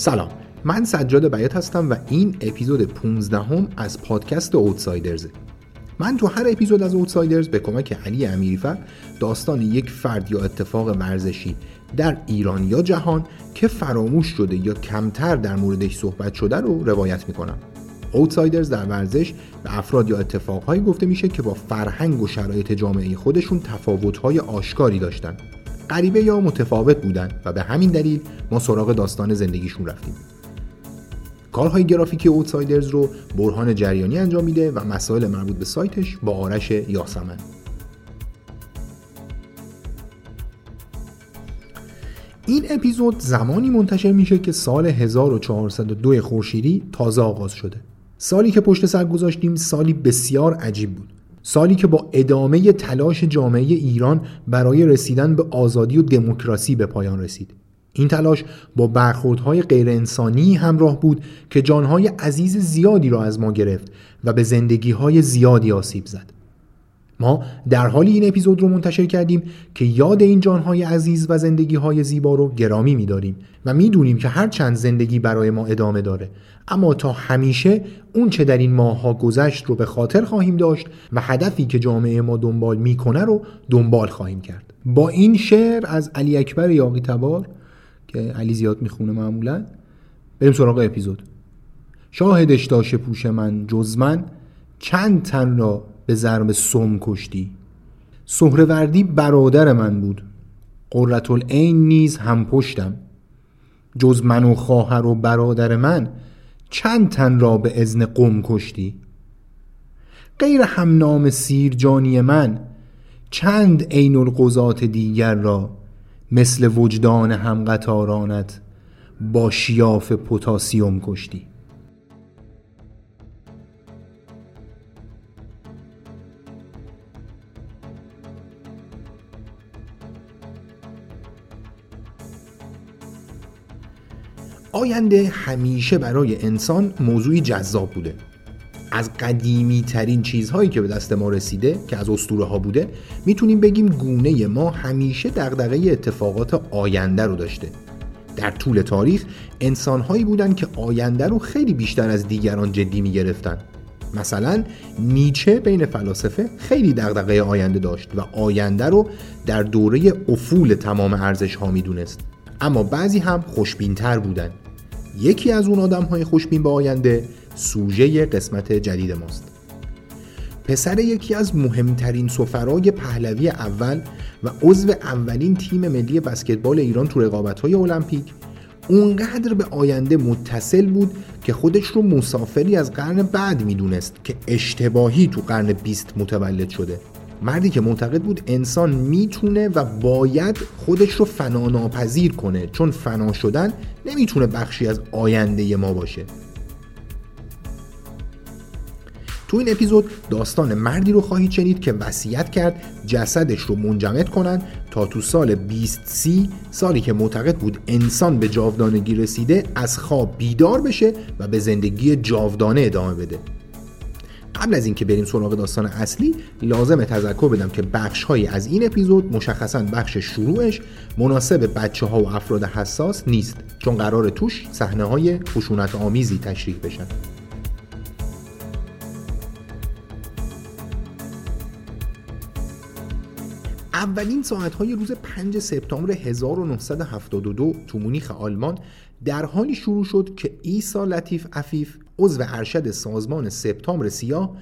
سلام. من سجاد بیات هستم و این اپیزود 15 هم از پادکست اوتسایدرز. من تو هر اپیزود از اوتسایدرز به کمک علی امیریفر داستان یک فرد یا اتفاق ورزشی در ایران یا جهان که فراموش شده یا کمتر در موردش صحبت شده رو روایت می‌کنم. اوتسایدرز در ورزش به افراد یا اتفاقهایی گفته میشه که با فرهنگ و شرایط جامعه خودشون تفاوتهای آشکاری داشتن. غریبه یا متفاوت بودن و به همین دلیل ما سراغ داستان زندگیشون رفتیم. کارهای گرافیکی اوتسایدرز رو برهان جریانی انجام میده و مسائل مربوط به سایتش با آرش یاسمن. این اپیزود زمانی منتشر میشه که سال 1402 خورشیدی تازه آغاز شده. سالی که پشت سر گذاشتیم سالی بسیار عجیب بود. سالی که با ادامه تلاش جامعه ایران برای رسیدن به آزادی و دموکراسی به پایان رسید. این تلاش با برخوردهای غیرانسانی همراه بود که جانهای عزیز زیادی را از ما گرفت و به زندگیهای زیادی آسیب زد. ما در حالی این اپیزود رو منتشر کردیم که یاد این جانهای عزیز و زندگیهای زیبا رو گرامی میداریم و می‌دونیم که هر چند زندگی برای ما ادامه داره. اما تا همیشه اون چه در این ماهها گذشت رو به خاطر خواهیم داشت و هدفی که جامعه ما دنبال می‌کنه رو دنبال خواهیم کرد. با این شعر از علی اکبر یاقی تبار که علی زیاد می‌خونه معمولا بریم سراغ اپیزود. شاهدش داشته پوش من جز من چند تن را به ضرب سم کشتی. سهروردی برادر من بود. قررت العین نیز هم پشتم. جز من و خواهر و برادر من چند تن را به ازن قم کشتی. غیر هم نام سیر جانی من چند عین القضات دیگر را مثل وجدان هم قطارانت با شیاف پوتاسیوم کشتی. آینده همیشه برای انسان موضوعی جذاب بوده. از قدیمی ترین چیزهایی که به دست ما رسیده که از اسطوره ها بوده می‌تونیم بگیم گونه ما همیشه دغدغه اتفاقات آینده رو داشته. در طول تاریخ انسانهایی بودند که آینده رو خیلی بیشتر از دیگران جدی می‌گرفتن. مثلا نیچه بین فلاسفه خیلی دغدغه آینده داشت و آینده رو در دوره افول تمام ارزش ها می‌دونست. اما بعضی هم خوشبینتر بودن. یکی از اون آدم های خوشبین به آینده سوژه قسمت جدید ماست. پسر یکی از مهمترین سفرای پهلوی اول و عضو اولین تیم ملی بسکتبال ایران تو رقابت‌های المپیک اونقدر به آینده متصل بود که خودش رو مسافری از قرن بعد می‌دونست که اشتباهی تو قرن بیست متولد شده. مردی که معتقد بود انسان می‌تونه و باید خودش رو فنا ناپذیر کنه. چون فنا شدن نمی‌تونه بخشی از آینده ما باشه. تو این اپیزود داستان مردی رو خواهید شنید که وصیت کرد جسدش رو منجمد کنن تا تو سال 2030 سالی که معتقد بود انسان به جاودانگی رسیده از خواب بیدار بشه و به زندگی جاودانه ادامه بده. قبل از اینکه بریم سراغ داستان اصلی لازمه تذکر بدم که بخش هایی از این اپیزود مشخصا بخش شروعش مناسب بچه ها و افراد حساس نیست چون قرار توش صحنه های خشونت آمیزی تشریح بشن. اولین ساعتهای روز 5 سپتامبر 1972 تو مونیخ آلمان در حالی شروع شد که ایسا لطیف عفیف عضو ارشد سازمان سپتامبر سیاه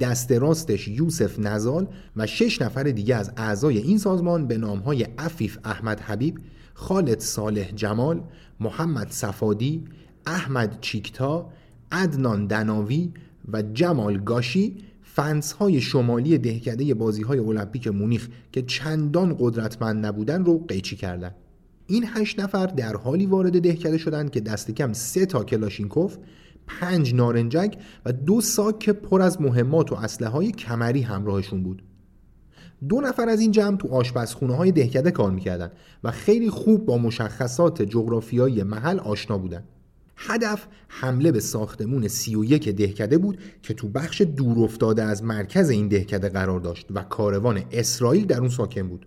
دست راستش یوسف نزال و شش نفر دیگه از اعضای این سازمان به نامهای عفیف احمد حبیب خالد صالح جمال محمد صفادی احمد چیکتا عدنان دناوی و جمال گاشی فنس های شمالی دهکده بازی های المپیک مونیخ که چندان قدرتمند نبودن رو قیچی کردند. این هشت نفر در حالی وارد دهکده شدند که دست کم سه تا کلاشینکوف پنج نارنجک و دو ساک پر از مهمات و اسلحه های کمری همراهشون بود. دو نفر از این جمع تو آشپزخونه های دهکده کار می‌کردن و خیلی خوب با مشخصات جغرافیایی محل آشنا بودن. هدف حمله به ساختمون 31 دهکده بود که تو بخش دور افتاده از مرکز این دهکده قرار داشت و کاروان اسرائیل در اون ساکن بود.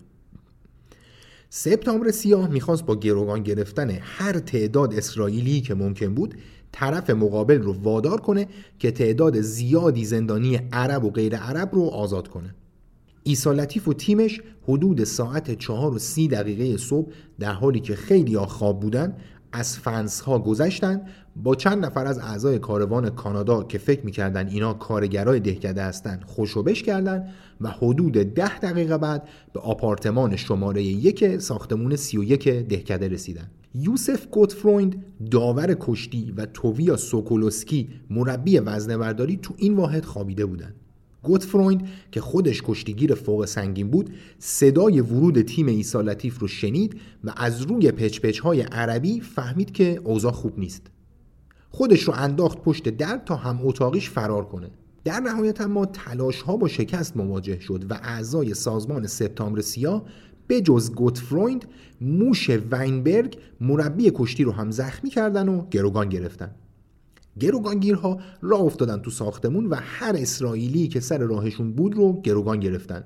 سپتامبر سیاه می‌خواست با گروگان گرفتن هر تعداد اسرائیلی که ممکن بود طرف مقابل رو وادار کنه که تعداد زیادی زندانی عرب و غیر عرب رو آزاد کنه. ایسا لطیف و تیمش حدود ساعت چهار و سی دقیقه صبح در حالی که خیلی خواب بودن از فنس ها گذشتن با چند نفر از اعضای کاروان کانادا که فکر می‌کردن اینا کارگرای دهکده هستن خوشوبش کردن و حدود ده دقیقه بعد به آپارتمان شماره یک ساختمون سی و یک دهکده رسیدن یوسف گوتفرویند داور کشتی و توویا سوکولوسکی مربی وزنه‌برداری تو این واحد خوابیده بودند. گوتفرویند که خودش کشتیگیر فوق سنگین بود صدای ورود تیم ایسا لطیف رو شنید و از روی پچ های عربی فهمید که اوضاع خوب نیست. خودش رو انداخت پشت در تا هم اتاقیش فرار کنه. در نهایت اما تلاش ها با شکست مواجه شد و اعضای سازمان سپتامبر سیاه به جز گوتفرویند موش وینبرگ مربی کشتی رو هم زخمی کردن و گروگان گرفتن. گروگانگیرها راه افتادن تو ساختمون و هر اسرائیلی که سر راهشون بود رو گروگان گرفتن.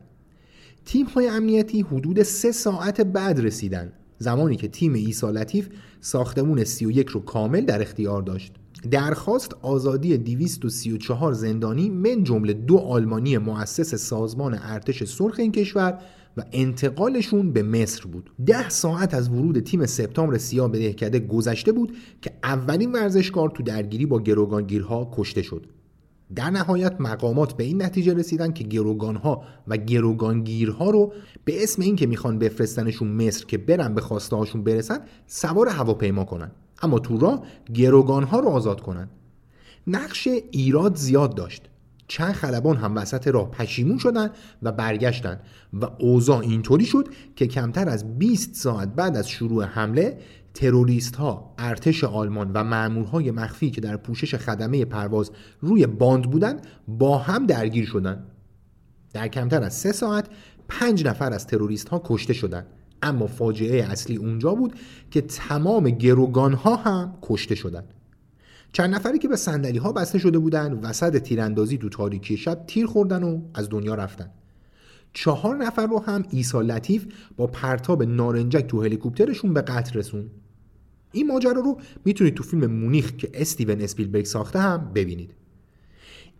تیم های امنیتی حدود سه ساعت بعد رسیدن. زمانی که تیم ایسا لطیف ساختمون 31 رو کامل در اختیار داشت. درخواست آزادی 234 زندانی من جمله دو آلمانی مؤسس سازمان ارتش سرخ این کشور و انتقالشون به مصر بود. ده ساعت از ورود تیم سپتامبر سیاه به دهکده گذشته بود که اولین ورزشکار تو درگیری با گروگانگیرها کشته شد. در نهایت مقامات به این نتیجه رسیدن که گروگانها و گروگانگیرها رو به اسم اینکه می‌خوان بفرستنشون مصر که برن به خواسته هاشون برسن سوار هواپیما کنن. اما تو راه گروگانها رو آزاد کنن. نقش ایراد زیاد داشت. چند خلبان هم وسط راه پشیمون شدن و برگشتن و اوضاع اینطوری شد که کمتر از 20 ساعت بعد از شروع حمله تروریست ها، ارتش آلمان و مأمورهای مخفی که در پوشش خدمه پرواز روی باند بودند با هم درگیر شدند. در کمتر از سه ساعت پنج نفر از تروریست ها کشته شدند. اما فاجعه اصلی اونجا بود که تمام گروگان ها هم کشته شدند. چند نفری که به صندلی ها بسته شده بودن وسط تیراندازی تو تاریکی شب تیر خوردن و از دنیا رفتن. چهار نفر رو هم ایسا لطیف با پرتاب نارنجک تو هلیکوپترشون به قتل رسون این ماجرا رو می‌تونید تو فیلم مونیخ که استیون اسپیلبرگ ساخته هم ببینید.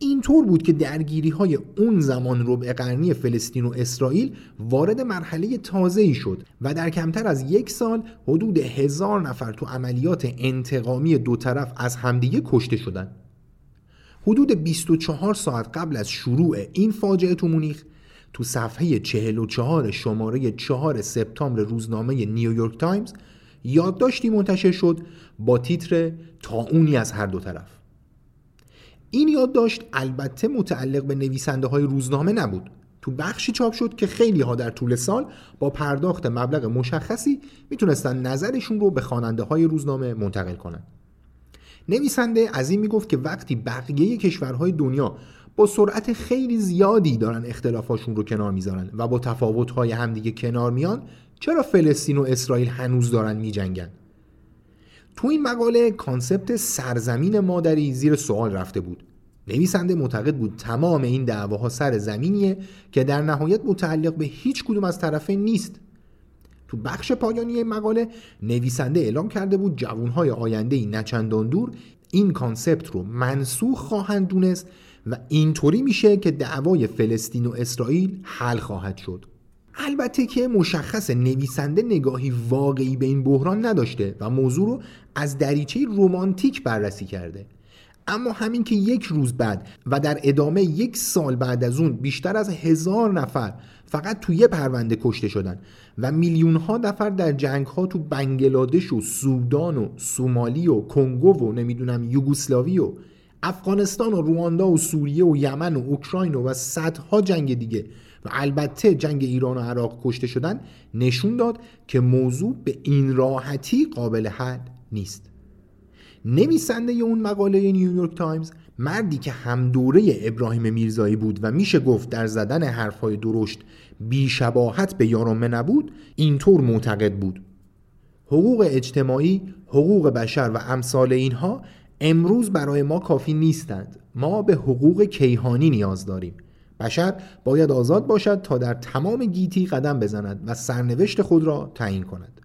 اینطور بود که درگیری های اون زمان ربع قرنی فلسطین و اسرائیل وارد مرحله تازه ای شد و در کمتر از یک سال حدود هزار نفر تو عملیات انتقامی دو طرف از همدیگه کشته شدند. حدود 24 ساعت قبل از شروع این فاجعه تو مونیخ تو صفحه 44 شماره 4 سپتامبر روزنامه نیویورک تایمز یادداشتی منتشر شد با تیتر طاعونی از هر دو طرف این یادداشت البته متعلق به نویسنده های روزنامه نبود. تو بخشی چاپ شد که خیلی ها در طول سال با پرداخت مبلغ مشخصی می‌تونستن نظرشون رو به خواننده های روزنامه منتقل کنن. نویسنده از این می‌گفت که وقتی بقیه کشورهای دنیا با سرعت خیلی زیادی دارن اختلافاشون رو کنار می‌ذارن و با تفاوتهای همدیگه کنار میان چرا فلسطین و اسرائیل هنوز دارن میجنگن؟ تو این مقاله کانسپت سرزمین مادری زیر سوال رفته بود. نویسنده معتقد بود تمام این دعواها سر زمینیه که در نهایت متعلق به هیچ کدوم از طرفین نیست. تو بخش پایانی مقاله نویسنده اعلام کرده بود جوانهای آینده ای نچندان دور این کانسپت رو منسوخ خواهند دونست و اینطوری میشه که دعوای فلسطین و اسرائیل حل خواهد شد. البته که مشخص نویسنده نگاهی واقعی به این بحران نداشته و موضوع رو از دریچه رومانتیک بررسی کرده. اما همین که یک روز بعد و در ادامه یک سال بعد از اون بیشتر از هزار نفر فقط توی یه پرونده کشته شدن و میلیون ها نفر در جنگ ها تو بنگلادش و سودان و سومالی و کنگو و نمی‌دونم یوگوسلاوی و افغانستان و رواندا و سوریه و یمن و اوکراین و صدها جنگ دیگه و البته جنگ ایران و عراق کشته شدن نشون داد که موضوع به این راحتی قابل حل نیست. نویسنده اون مقاله نیویورک تایمز مردی که هم دوره ابراهیم میرزایی بود و میشه گفت در زدن حرفهای درشت بیشباهت به یارامه نبود اینطور معتقد بود. حقوق اجتماعی، حقوق بشر و امثال اینها امروز برای ما کافی نیستند. ما به حقوق کیهانی نیاز داریم. بشر باید آزاد باشد تا در تمام گیتی قدم بزند و سرنوشت خود را تعیین کند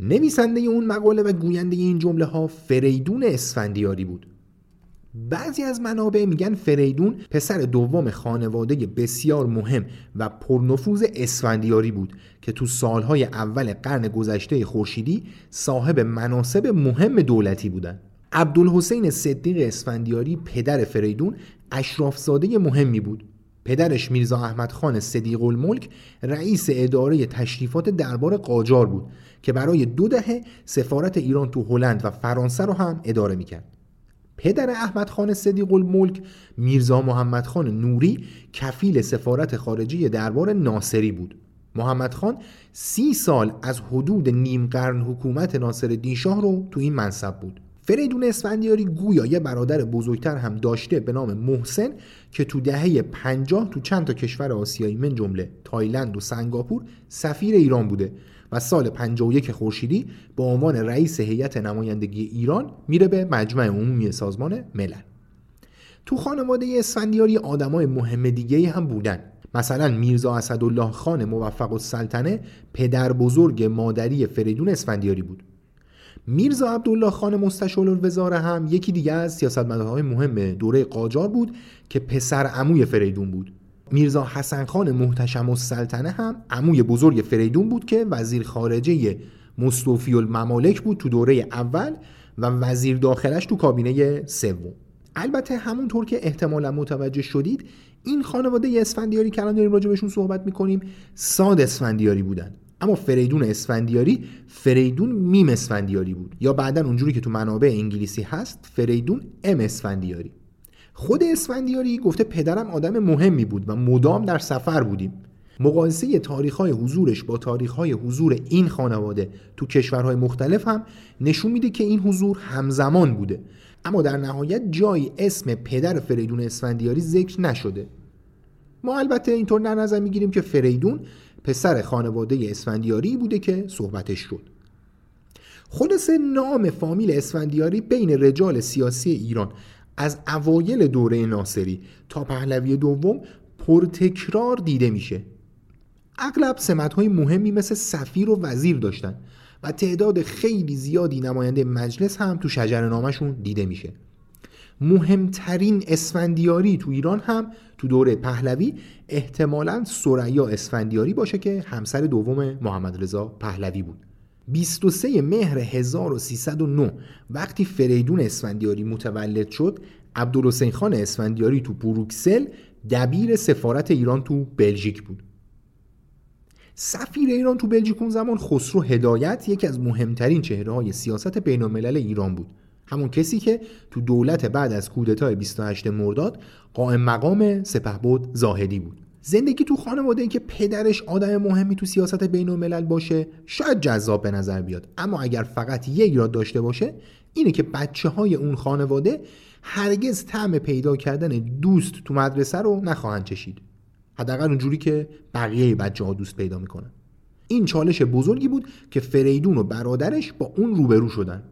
نویسنده اون مقاله و گوینده این جمله ها فریدون اسفندیاری بود بعضی از منابع میگن فریدون پسر دوم خانواده بسیار مهم و پرنفوذ اسفندیاری بود که تو سالهای اول قرن گذشته خورشیدی صاحب مناسب مهم دولتی بودند. عبدالحسین صدیق اسفندیاری پدر فریدون اشرافزاده مهمی بود. پدرش میرزا احمد خان صدیق الملک رئیس اداره تشریفات دربار قاجار بود که برای دو دهه سفارت ایران تو هلند و فرانسه رو هم اداره می‌کرد. پدر احمد خان صدیق الملک میرزا محمد خان نوری کفیل سفارت خارجی دربار ناصری بود. محمد خان سی سال از حدود نیم قرن حکومت ناصر شاه رو تو این منصب بود. فریدون اسفندیاری گویا یه برادر بزرگتر هم داشته به نام محسن که تو دهه 50 تو چند تا کشور آسیایی من جمله تایلند و سنگاپور سفیر ایران بوده و سال 51 خورشیدی به عنوان رئیس هیئت نمایندگی ایران میره به مجمع عمومی سازمان ملل. تو خانواده اسفندیاری آدمای مهم دیگه هم بودن. مثلا میرزا اسدالله خان موفق السلطنه پدر بزرگ مادری فریدون اسفندیاری بود. میرزا عبدالله خان مستشار الوزاره هم یکی دیگه از سیاستمدارهای مهم دوره قاجار بود که پسر عموی فریدون بود. میرزا حسن خان محتشم السلطنه هم عموی بزرگ فریدون بود که وزیر خارجه مصطفی الممالک بود تو دوره اول و وزیر داخلش تو کابینه سوم. البته همونطور که احتمالا متوجه شدید این خانواده اسفندیاری که الان داریم راجع صحبت می‌کنیم ساد اسفندیاری بودن. اما فریدون اسفندیاری فریدون میم اسفندیاری بود. یا بعدا اونجوری که تو منابع انگلیسی هست فریدون ام اسفندیاری. خود اسفندیاری گفته پدرم آدم مهمی بود و مدام در سفر بودیم. مقایسه تاریخ های حضورش با تاریخ های حضور این خانواده تو کشورهای مختلف هم نشون میده که این حضور همزمان بوده. اما در نهایت جایی اسم پدر فریدون اسفندیاری ذکر نشده. ما البته اینطور در نظر می‌گیریم که فریدون پسر خانواده اسفندیاری بوده که صحبتش شد. خلاصه نام فامیل اسفندیاری بین رجال سیاسی ایران از اوایل دوره ناصری تا پهلوی دوم پرتکرار دیده میشه. اغلب سمت های مهمی مثل سفیر و وزیر داشتن و تعداد خیلی زیادی نماینده مجلس هم تو شجر نامشون دیده میشه. مهمترین اسفندیاری تو ایران هم تو دوره پهلوی احتمالا سریا اسفندیاری باشه که همسر دوم محمد رضا پهلوی بود. 23 مهر 1309 وقتی فریدون اسفندیاری متولد شد عبدالحسین خان اسفندیاری تو بروکسل دبیر سفارت ایران تو بلژیک بود. سفیر ایران تو بلژیک اون زمان خسرو هدایت یکی از مهمترین چهره های سیاست بین ایران بود. همون کسی که تو دولت بعد از کودتای 28 مرداد قائم مقام سپهبد زاهدی بود. زندگی تو خانواده که پدرش آدم مهمی تو سیاست بین الملل باشه شاید جذاب به نظر بیاد. اما اگر فقط یک یاد داشته باشه اینه که بچه های اون خانواده هرگز طعم پیدا کردن دوست تو مدرسه رو نخواهند چشید. حداقل اونجوری که بقیه بچه ها دوست پیدا می‌کنن. این چالش بزرگی بود که فریدون و برادرش با اون روبرو شدن.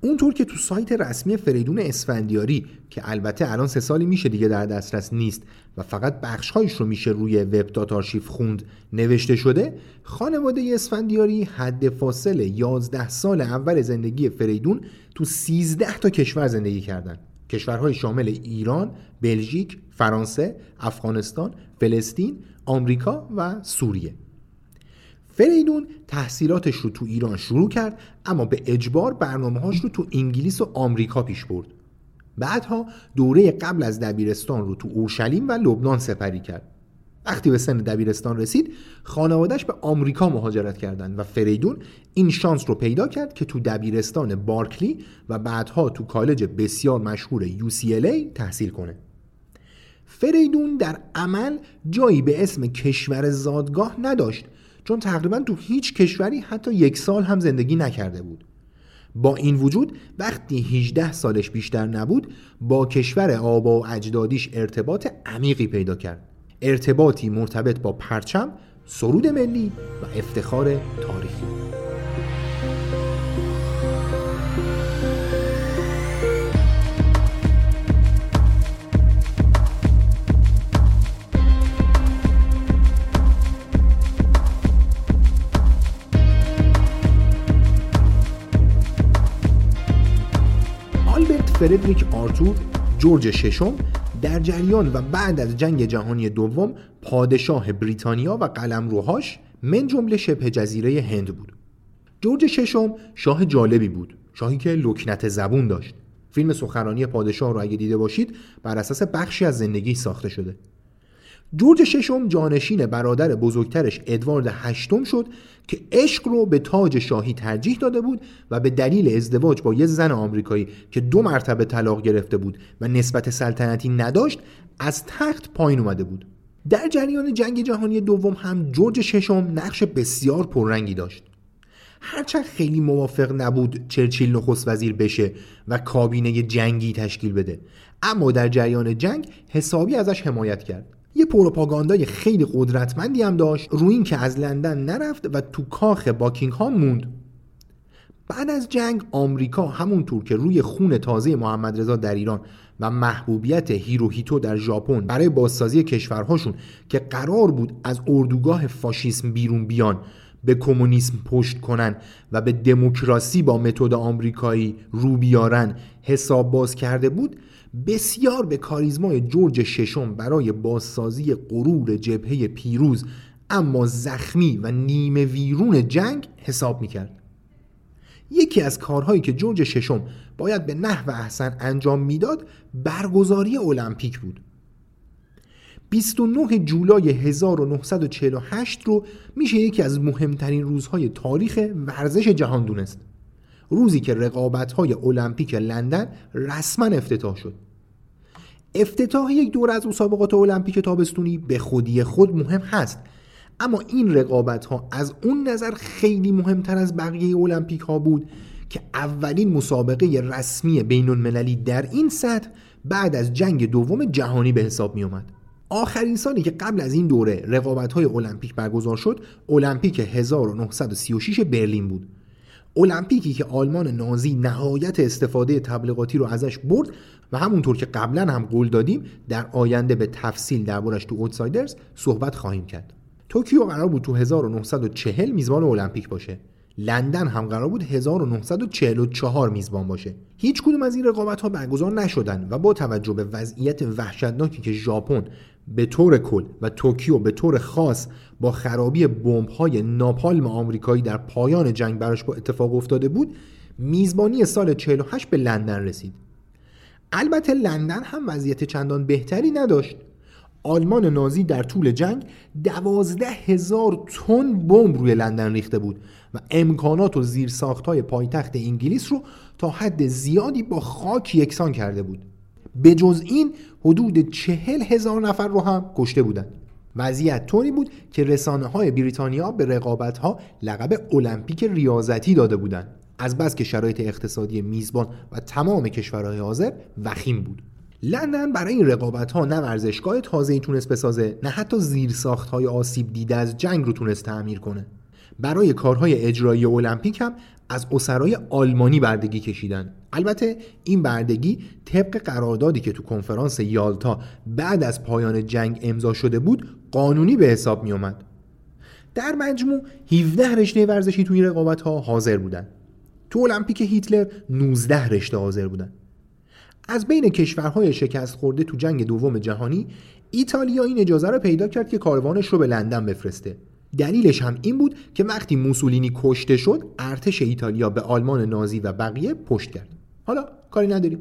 اونطور که تو سایت رسمی فریدون اسفندیاری که البته الان سه سالی میشه دیگه در دسترس نیست و فقط بخشهایش رو میشه روی وب دات آرشیو خوند نوشته شده خانواده اسفندیاری حد فاصله 11 سال اول زندگی فریدون تو 13 تا کشور زندگی کردن. کشورهای شامل ایران، بلژیک، فرانسه، افغانستان، فلسطین، آمریکا و سوریه. فریدون تحصیلاتش رو تو ایران شروع کرد اما به اجبار برنامه رو تو انگلیس و آمریکا پیش برد. بعدها دوره قبل از دبیرستان رو تو اورشلیم و لبنان سپری کرد. وقتی به سن دبیرستان رسید خانوادش به آمریکا مهاجرت کردند و فریدون این شانس رو پیدا کرد که تو دبیرستان بارکلی و بعدها تو کالج بسیار مشهور UCLA تحصیل کنه. فریدون در عمل جایی به اسم کشور زادگاه نداشت چون تقریبا تو هیچ کشوری حتی یک سال هم زندگی نکرده بود. با این وجود وقتی 18 سالش بیشتر نبود با کشور آبا و اجدادیش ارتباط عمیقی پیدا کرد. ارتباطی مرتبط با پرچم سرود ملی و افتخار تاریخی. فردریک آرتور جورج ششم در جریان و بعد از جنگ جهانی دوم پادشاه بریتانیا و قلمروهاش من جمله شبه جزیره هند بود. جورج ششم شاه جالبی بود شاهی که لکنت زبون داشت. فیلم سخنرانی پادشاه رو اگه دیده باشید بر اساس بخشی از زندگی ساخته شده. جورج ششم جانشین برادر بزرگترش ادوارد هشتم شد که عشق رو به تاج شاهی ترجیح داده بود و به دلیل ازدواج با یه زن آمریکایی که دو مرتبه طلاق گرفته بود و نسبت سلطنتی نداشت از تخت پایین اومده بود. در جریان جنگ جهانی دوم هم جورج ششم نقش بسیار پررنگی داشت. هرچند خیلی موافق نبود چرچیل نخست وزیر بشه و کابینه جنگی تشکیل بده اما در جریان جنگ حسابی ازش حمایت کرد. یه پروپاگاندای خیلی قدرتمندی هم داشت روی این که از لندن نرفت و تو کاخ ها موند. بعد از جنگ آمریکا همونطور که روی خون تازه محمد رضا در ایران و محبوبیت هیروهیتو در ژاپن برای بازسازی کشورهاشون که قرار بود از اردوگاه فاشیسم بیرون بیان به کمونیسم پشت کنن و به دموکراسی با متد آمریکایی رو بیارن حساب باز کرده بود بسیار به کاریزمای جورج ششم برای بازسازی غرور جبهه پیروز اما زخمی و نیمه ویرون جنگ حساب می‌کرد. یکی از کارهایی که جورج ششم باید به نحو احسن انجام می‌داد برگزاری المپیک بود. 29 جولای 1948 رو میشه یکی از مهمترین روزهای تاریخ ورزش جهان دونست. روزی که رقابت‌های المپیک لندن رسما افتتاح شد. افتتاح یک دور از مسابقات المپیک تابستونی به خودی خود مهم هست اما این رقابت ها از اون نظر خیلی مهمتر از بقیه المپیک ها بود که اولین مسابقه رسمی بین المللی در این سطح بعد از جنگ دوم جهانی به حساب می اومد. آخرین سالی که قبل از این دوره رقابت های المپیک برگزار شد المپیک 1936 برلین بود المپیکی که آلمان نازی نهایت استفاده تبلیغاتی رو ازش برد و همونطور که قبلا هم قول دادیم در آینده به تفصیل دربارش تو Outsiders صحبت خواهیم کرد. توکیو قرار بود تو 1940 میزبان المپیک باشه. لندن هم قرار بود 1944 میزبان باشه. هیچ کدوم از این رقابت ها برگزار نشدن و با توجه به وضعیت وحشتناکی که ژاپن به طور کل و توکیو به طور خاص با خرابی بمب های ناپالم آمریکایی در پایان جنگ براش با اتفاق افتاده بود میزبانی سال 48 به لندن رسید. البته لندن هم وضعیت چندان بهتری نداشت. آلمان نازی در طول جنگ دوازده هزار تن بمب روی لندن ریخته بود و امکانات و زیرساخت های پایتخت انگلیس رو تا حد زیادی با خاک یکسان کرده بود. به جز این حدود چهل هزار نفر رو هم کشته بودند. وضعیت طوری بود که رسانه های بریتانیا به رقابت ها لقب المپیک ریاضتی داده بودند. از بس که شرایط اقتصادی میزبان و تمام کشورهای حاضر وخیم بود. لندن برای این رقابت ها نه ورزشگاه تازه تونست بسازه نه حتی زیرساخت های آسیب دیده از جنگ رو تونست تعمیر کنه. برای کارهای اجرایی المپیک هم از اسرای آلمانی بردگی کشیدن البته این بردگی طبق قراردادی که تو کنفرانس یالتا بعد از پایان جنگ امضا شده بود قانونی به حساب می اومد در مجموع 17 رشته ورزشی توی رقابت ها حاضر بودن تو المپیک هیتلر 19 رشته حاضر بودن از بین کشورهای شکست خورده تو جنگ دوم جهانی ایتالیا این اجازه رو پیدا کرد که کاروانش رو به لندن بفرسته. دلیلش هم این بود که وقتی موسولینی کشته شد ارتش ایتالیا به آلمان نازی و بقیه پشت کرد. حالا کاری نداریم.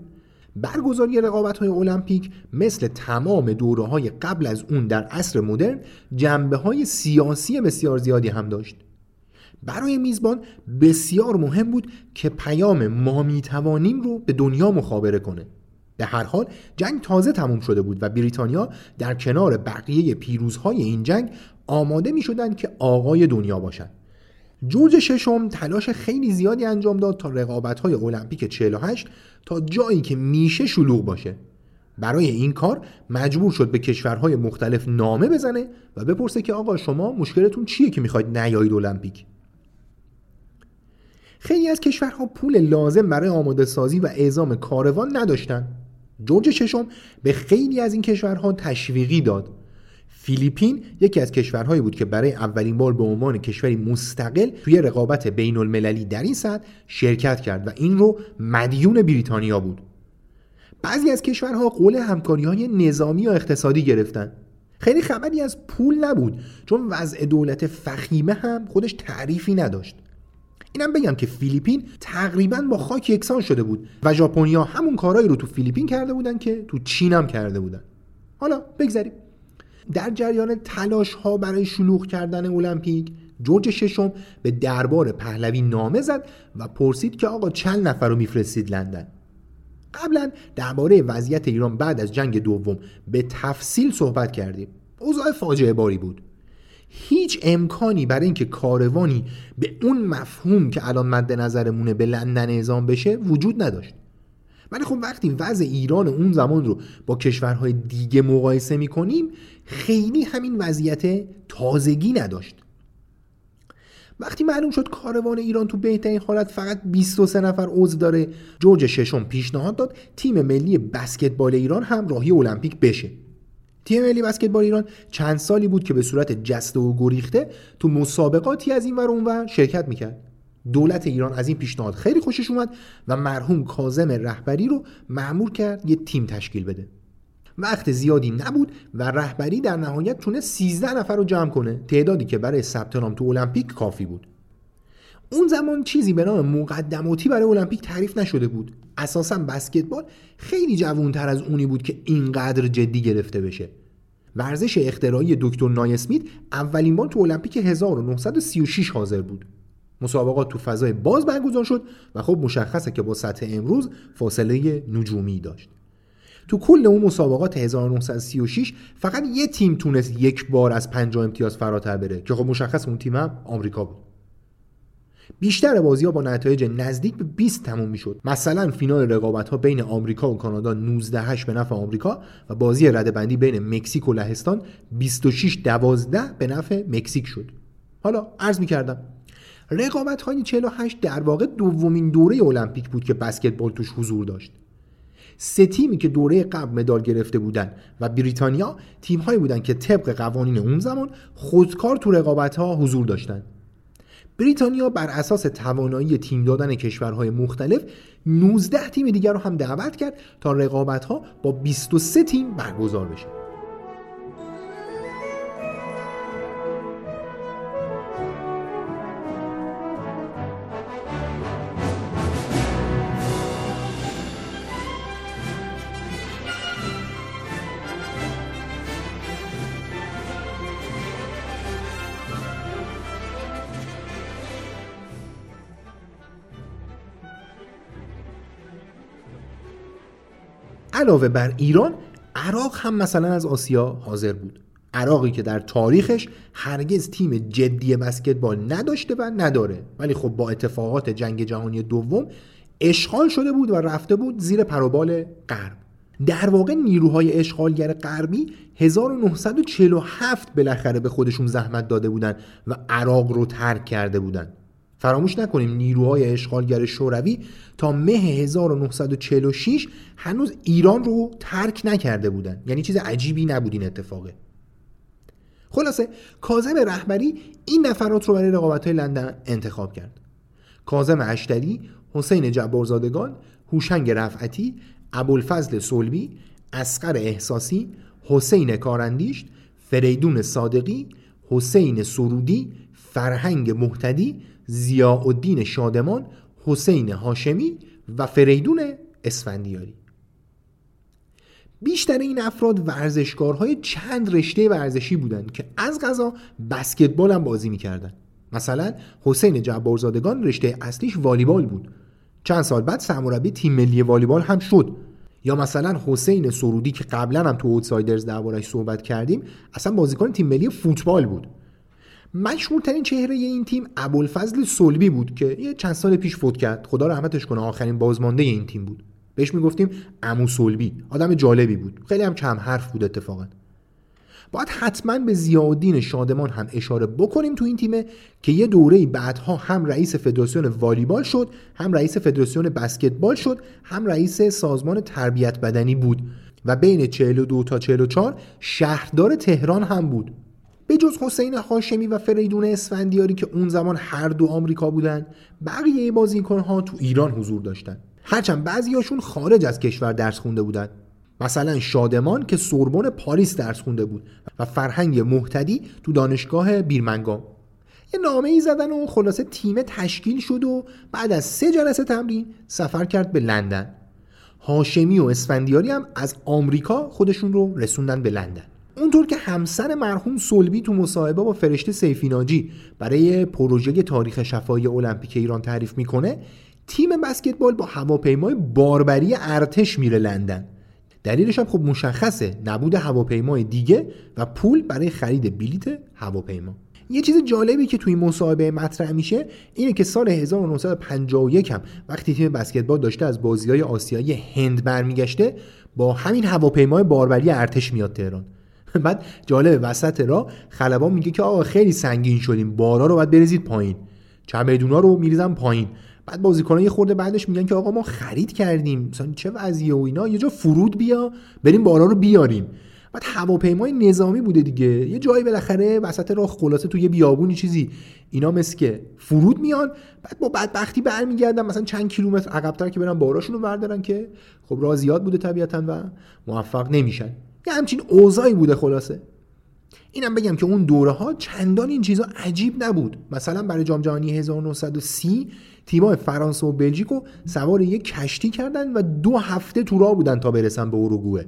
برگزاری رقابت های المپیک مثل تمام دوره های قبل از اون در عصر مدرن جنبه های سیاسی بسیار زیادی هم داشت برای میزبان بسیار مهم بود که پیام ما می‌توانیم رو به دنیا مخابره کنه به هر حال جنگ تازه تموم شده بود و بریتانیا در کنار بقیه پیروزهای این جنگ آماده می شدن که آقای دنیا باشند. جورج ششم تلاش خیلی زیادی انجام داد تا رقابت های المپیک 48 تا جایی که میشه شلوغ باشه. برای این کار مجبور شد به کشورهای مختلف نامه بزنه و بپرسه که آقا شما مشکلتون چیه که می‌خواید نیایید المپیک؟ خیلی از کشورها پول لازم برای آماده سازی و اعزام کاروان نداشتن. جورج ششم به خیلی از این کشورها تشویقی داد. فیلیپین یکی از کشورهایی بود که برای اولین بار به عنوان کشوری مستقل توی رقابت بین المللی در این سطح شرکت کرد و این رو مدیون بریتانیا بود. بعضی از کشورها قول همکاری های نظامی یا اقتصادی گرفتن. خیلی خبری از پول نبود چون وضع دولت فخیمه هم خودش تعریفی نداشت. اینم بگم که فیلیپین تقریبا با خاک یکسان شده بود و ژاپنیا همون کارهایی رو تو فیلیپین کرده بودن که تو چین هم کرده بودن. حالا بگذریم. در جریان تلاش ها برای شلوغ کردن المپیک جورج ششم به دربار پهلوی نامه زد و پرسید که آقا چند نفر رو میفرستید لندن؟ قبلا درباره وضعیت ایران بعد از جنگ دوم به تفصیل صحبت کردیم. اوضاع فاجعه باری بود. هیچ امکانی برای اینکه کاروانی به اون مفهوم که الان مد نظرمونه به لندن اعزام بشه وجود نداشت. ولی خب وقتی وضع ایران اون زمان رو با کشورهای دیگه مقایسه می‌کنیم خیلی همین وضعیت تازگی نداشت. وقتی معلوم شد کاروان ایران تو بهترین حالت فقط 23 نفر عضو داره جورج ششم پیشنهاد داد تیم ملی بسکتبال ایران هم راهی المپیک بشه. تیم ملی بسکتبال ایران چند سالی بود که به صورت جسته و گریخته تو مسابقاتی از این ور اونور شرکت می‌کرد. دولت ایران از این پیشنهاد خیلی خوشش اومد و مرحوم کازم رهبری رو معمور کرد یه تیم تشکیل بده. وقت زیادی نبود و رهبری در نهایت تونه 13 نفر رو جمع کنه. تعدادی که برای ثبت نام تو المپیک کافی بود. اون زمان چیزی به نام مقدماتی برای المپیک تعریف نشده بود. اساسا بسکتبال خیلی جوانتر از اونی بود که اینقدر جدی گرفته بشه. ورزش اختراعی دکتر نایسمیت اولین بار تو المپیک 1936 حاضر بود. مسابقات تو فضای باز برگزار شد و خب مشخصه که با سطح امروز فاصله نجومی داشت. تو کل اون مسابقات 1936 فقط یه تیم تونست یک بار از 50 امتیاز فراتر بره که خب مشخص اون تیم هم آمریکا بود. بیشتر بازی ها با نتایج نزدیک به 20 تموم می‌شد. مثلا فینال رقابت ها بین آمریکا و کانادا 19 8 به نفع آمریکا و بازی رده بندی بین مکزیک و لهستان 26 12 به نفع مکزیک شد. حالا عرض می کردم رقابت های 48 در واقع دومین دوره المپیک بود که بسکتبال توش حضور داشت. سه تیمی که دوره قبل مدال گرفته بودن و بریتانیا تیم هایی بودن که طبق قوانین اون زمان خودکار تو رقابت ها حضور داشتند بریتانیا بر اساس توانایی تیم دادن کشورهای مختلف 19 تیم دیگر رو هم دعوت کرد تا رقابت ها با 23 تیم برگزار بشه. علاوه بر ایران عراق هم مثلا از آسیا حاضر بود. عراقی که در تاریخش هرگز تیم جدی بسکتبال نداشته و نداره. ولی خب با اتفاقات جنگ جهانی دوم اشغال شده بود و رفته بود زیر پروبال غرب. در واقع نیروهای اشغالگر غربی 1947 بالاخره به خودشون زحمت داده بودند و عراق رو ترک کرده بودند فراموش نکنیم نیروهای اشغالگر شوروی تا مه 1946 هنوز ایران رو ترک نکرده بودن. یعنی چیز عجیبی نبود این اتفاقه. خلاصه کازم رهبری این نفرات رو برای رقابت های لندن انتخاب کرد. کازم اشتری، حسین جبارزادگان، هوشنگ رفعتی، ابوالفضل سلبی، اسقر احساسی، حسین کارندیشت، فریدون صادقی، حسین سرودی، فرهنگ محتدی زیاء الدین شادمان حسین هاشمی و فریدون اسفندیاری. بیشتر این افراد ورزشکارهای چند رشته ورزشی بودند که از غذا بسکتبال هم بازی می‌کردن. مثلا حسین جبارزادگان رشته اصلیش والیبال بود. چند سال بعد سرمربی تیم ملی والیبال هم شد. یا مثلا حسین سرودی که قبلا هم تو اوتسایدرز دربارش صحبت کردیم اصلا بازیکن تیم ملی فوتبال بود. مشهورترین چهره این تیم ابوالفضل سلبی بود که یه چند سال پیش فوت کرد. خدا رحمتش کنه آخرین بازمانده این تیم بود. بهش می‌گفتیم امو سلبی آدم جالبی بود. خیلی هم کم حرف بود اتفاقا. باید حتما به زیادین شادمان هم اشاره بکنیم تو این تیمه که یه دوره بعدها هم رئیس فدراسیون والیبال شد هم رئیس فدراسیون بسکتبال شد هم رئیس سازمان تربیت بدنی بود. و بین 42 تا 44 شهردار تهران هم بود. به جز حسین هاشمی و فریدون اسفندیاری که اون زمان هر دو آمریکا بودن بقیه بازیکنها تو ایران حضور داشتن. هرچند بعضیاشون خارج از کشور درس خونده بودن. مثلا شادمان که سوربن پاریس درس خونده بود و فرهنگ محتدی تو دانشگاه بیرمنگام. یه نامه ای زدن و خلاصه تیم تشکیل شد و بعد از سه جلسه تمرین سفر کرد به لندن. هاشمی و اسفندیاری هم از آمریکا خودشون رو رسوندن به لندن. اونطور که همسر مرحوم سلبی تو مصاحبه با فرشته سیفیناجی برای پروژه تاریخ شفای المپیک ایران تعریف می‌کنه تیم بسکتبال با هواپیمای باربری ارتش میره لندن. دلیلش هم خب مشخصه نبود هواپیمای دیگه و پول برای خرید بلیت هواپیما. یه چیز جالبی که توی مصاحبه مطرح میشه اینه که سال 1951 هم وقتی تیم بسکتبال داشته از بازی های آسیایی هند برمیگشته با همین هواپیمای باربری ارتش میاد تهران. بعد جالب وسط را خلبان میگه که آقا خیلی سنگین شدیم بارا رو باید بریزید پایین. چمدونا رو میریزم پایین. بعد بازیکنان یه خورده بعدش میگن که آقا ما خرید کردیم. مثلا چه وضعیه و اینا. یه جا فرود بیا بریم بارا رو بیاریم. بعد هواپیمای نظامی بوده دیگه. یه جایی بالاخره وسط راه خلاصه تو یه بیابونی چیزی. اینا مثل که فرود میان. بعد با بدبختی برمیگردن. مثلا چند کیلومتر عقبتر که برن باراشون رو بردارن که خب راه زیاد بوده طبیعتا و موفق نمیشن. یه همچین اوضاعی بوده خلاصه. اینم بگم که اون دوره ها چندان این چیزا عجیب نبود. مثلا برای جام جهانی 1930 تیمای فرانسه و بلژیک رو سوار یک کشتی کردن و دو هفته تو راه بودن تا برسن به اروگوئه.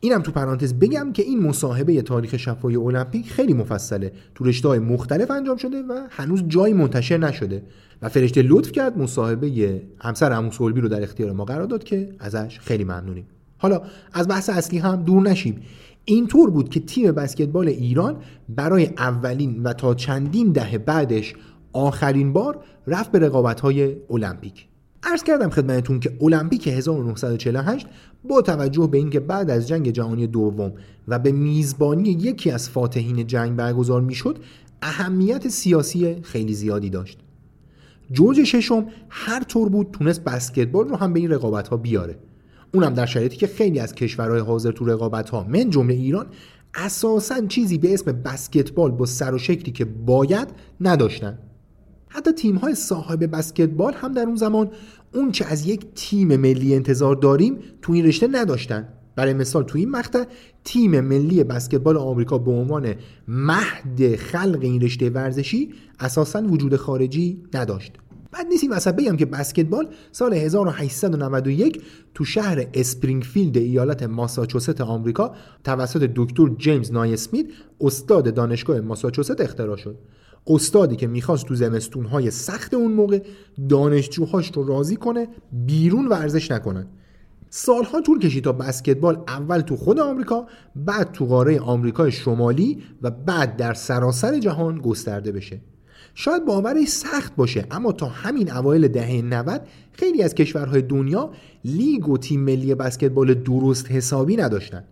اینم تو پرانتز بگم که این مصاحبه تاریخ شفای المپیک خیلی مفصله. تو رشته های مختلف انجام شده و هنوز جایی منتشر نشده و فرشته لطف کرد مصاحبه همسر عمو رو در اختیار ما قرار داد که ازش خیلی ممنونیم. حالا از بحث اصلی هم دور نشیم. اینطور بود که تیم بسکتبال ایران برای اولین و تا چندین دهه بعدش آخرین بار رفت به رقابت های المپیک. عرض کردم خدمتتون که المپیک 1948 با توجه به اینکه بعد از جنگ جهانی دوم و به میزبانی یکی از فاتحین جنگ برگزار می‌شد اهمیت سیاسی خیلی زیادی داشت. جورج ششم هر طور بود تونست بسکتبال رو هم به این رقابت ها بیاره. اونم در شرایطی که خیلی از کشورهای حاضر تو رقابت ها من جمله ایران اساسا چیزی به اسم بسکتبال با سر و شکلی که باید نداشتن. حتی تیم های صاحب بسکتبال هم در اون زمان اون چه از یک تیم ملی انتظار داریم تو این رشته نداشتن. برای مثال تو این مقطع تیم ملی بسکتبال آمریکا به عنوان مهد خلق این رشته ورزشی اساسا وجود خارجی نداشت. بد نیست این وسط بگم که بسکتبال سال 1891 تو شهر اسپرینگفیلد ایالت ماساچوست آمریکا توسط دکتر جیمز نای اسمیت استاد دانشگاه ماساچوست اختراع شد. استادی که می‌خواست تو زمستونهای سخت اون موقع دانشجوهاش رو راضی کنه بیرون ورزش نکنن سالها طول کشید تا بسکتبال اول تو خود آمریکا بعد تو قاره آمریکای شمالی و بعد در سراسر جهان گسترده بشه. شاید باورش سخت باشه اما تا همین اوایل دهه 90 خیلی از کشورهای دنیا لیگ و تیم ملی بسکتبال درست حسابی نداشتن.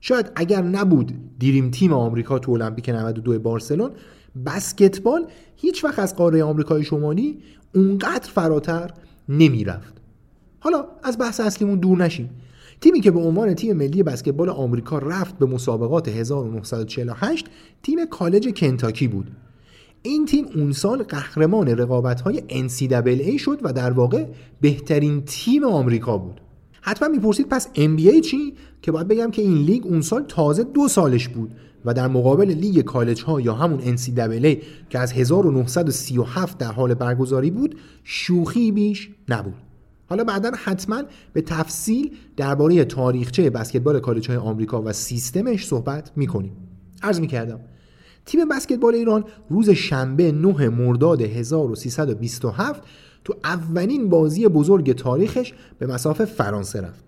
شاید اگر نبود دیریم تیم آمریکا تو المپیک 92 بارسلون بسکتبال هیچ وقت از قاره آمریکای شمالی اونقدر فراتر نمی‌رفت. حالا از بحث اصلیمون دور نشیم. تیمی که به عنوان تیم ملی بسکتبال آمریکا رفت به مسابقات 1948 تیم کالج کنتاکی بود. این تیم اون سال قهرمان رقابت های NCAA شد و در واقع بهترین تیم آمریکا بود. حتما می‌پرسید پس NBA چی؟ که باید بگم که این لیگ اون سال تازه دو سالش بود و در مقابل لیگ کالج ها یا همون NCAA که از 1937 در حال برگزاری بود شوخی بیش نبود. حالا بعدا حتما به تفصیل درباره تاریخچه بسکتبال کالج های آمریکا و سیستمش صحبت می‌کنیم. عرض می‌کردم تیم بسکتبال ایران روز شنبه 9 مرداد 1327 تو اولین بازی بزرگ تاریخش به مسافه فرانسه رفت.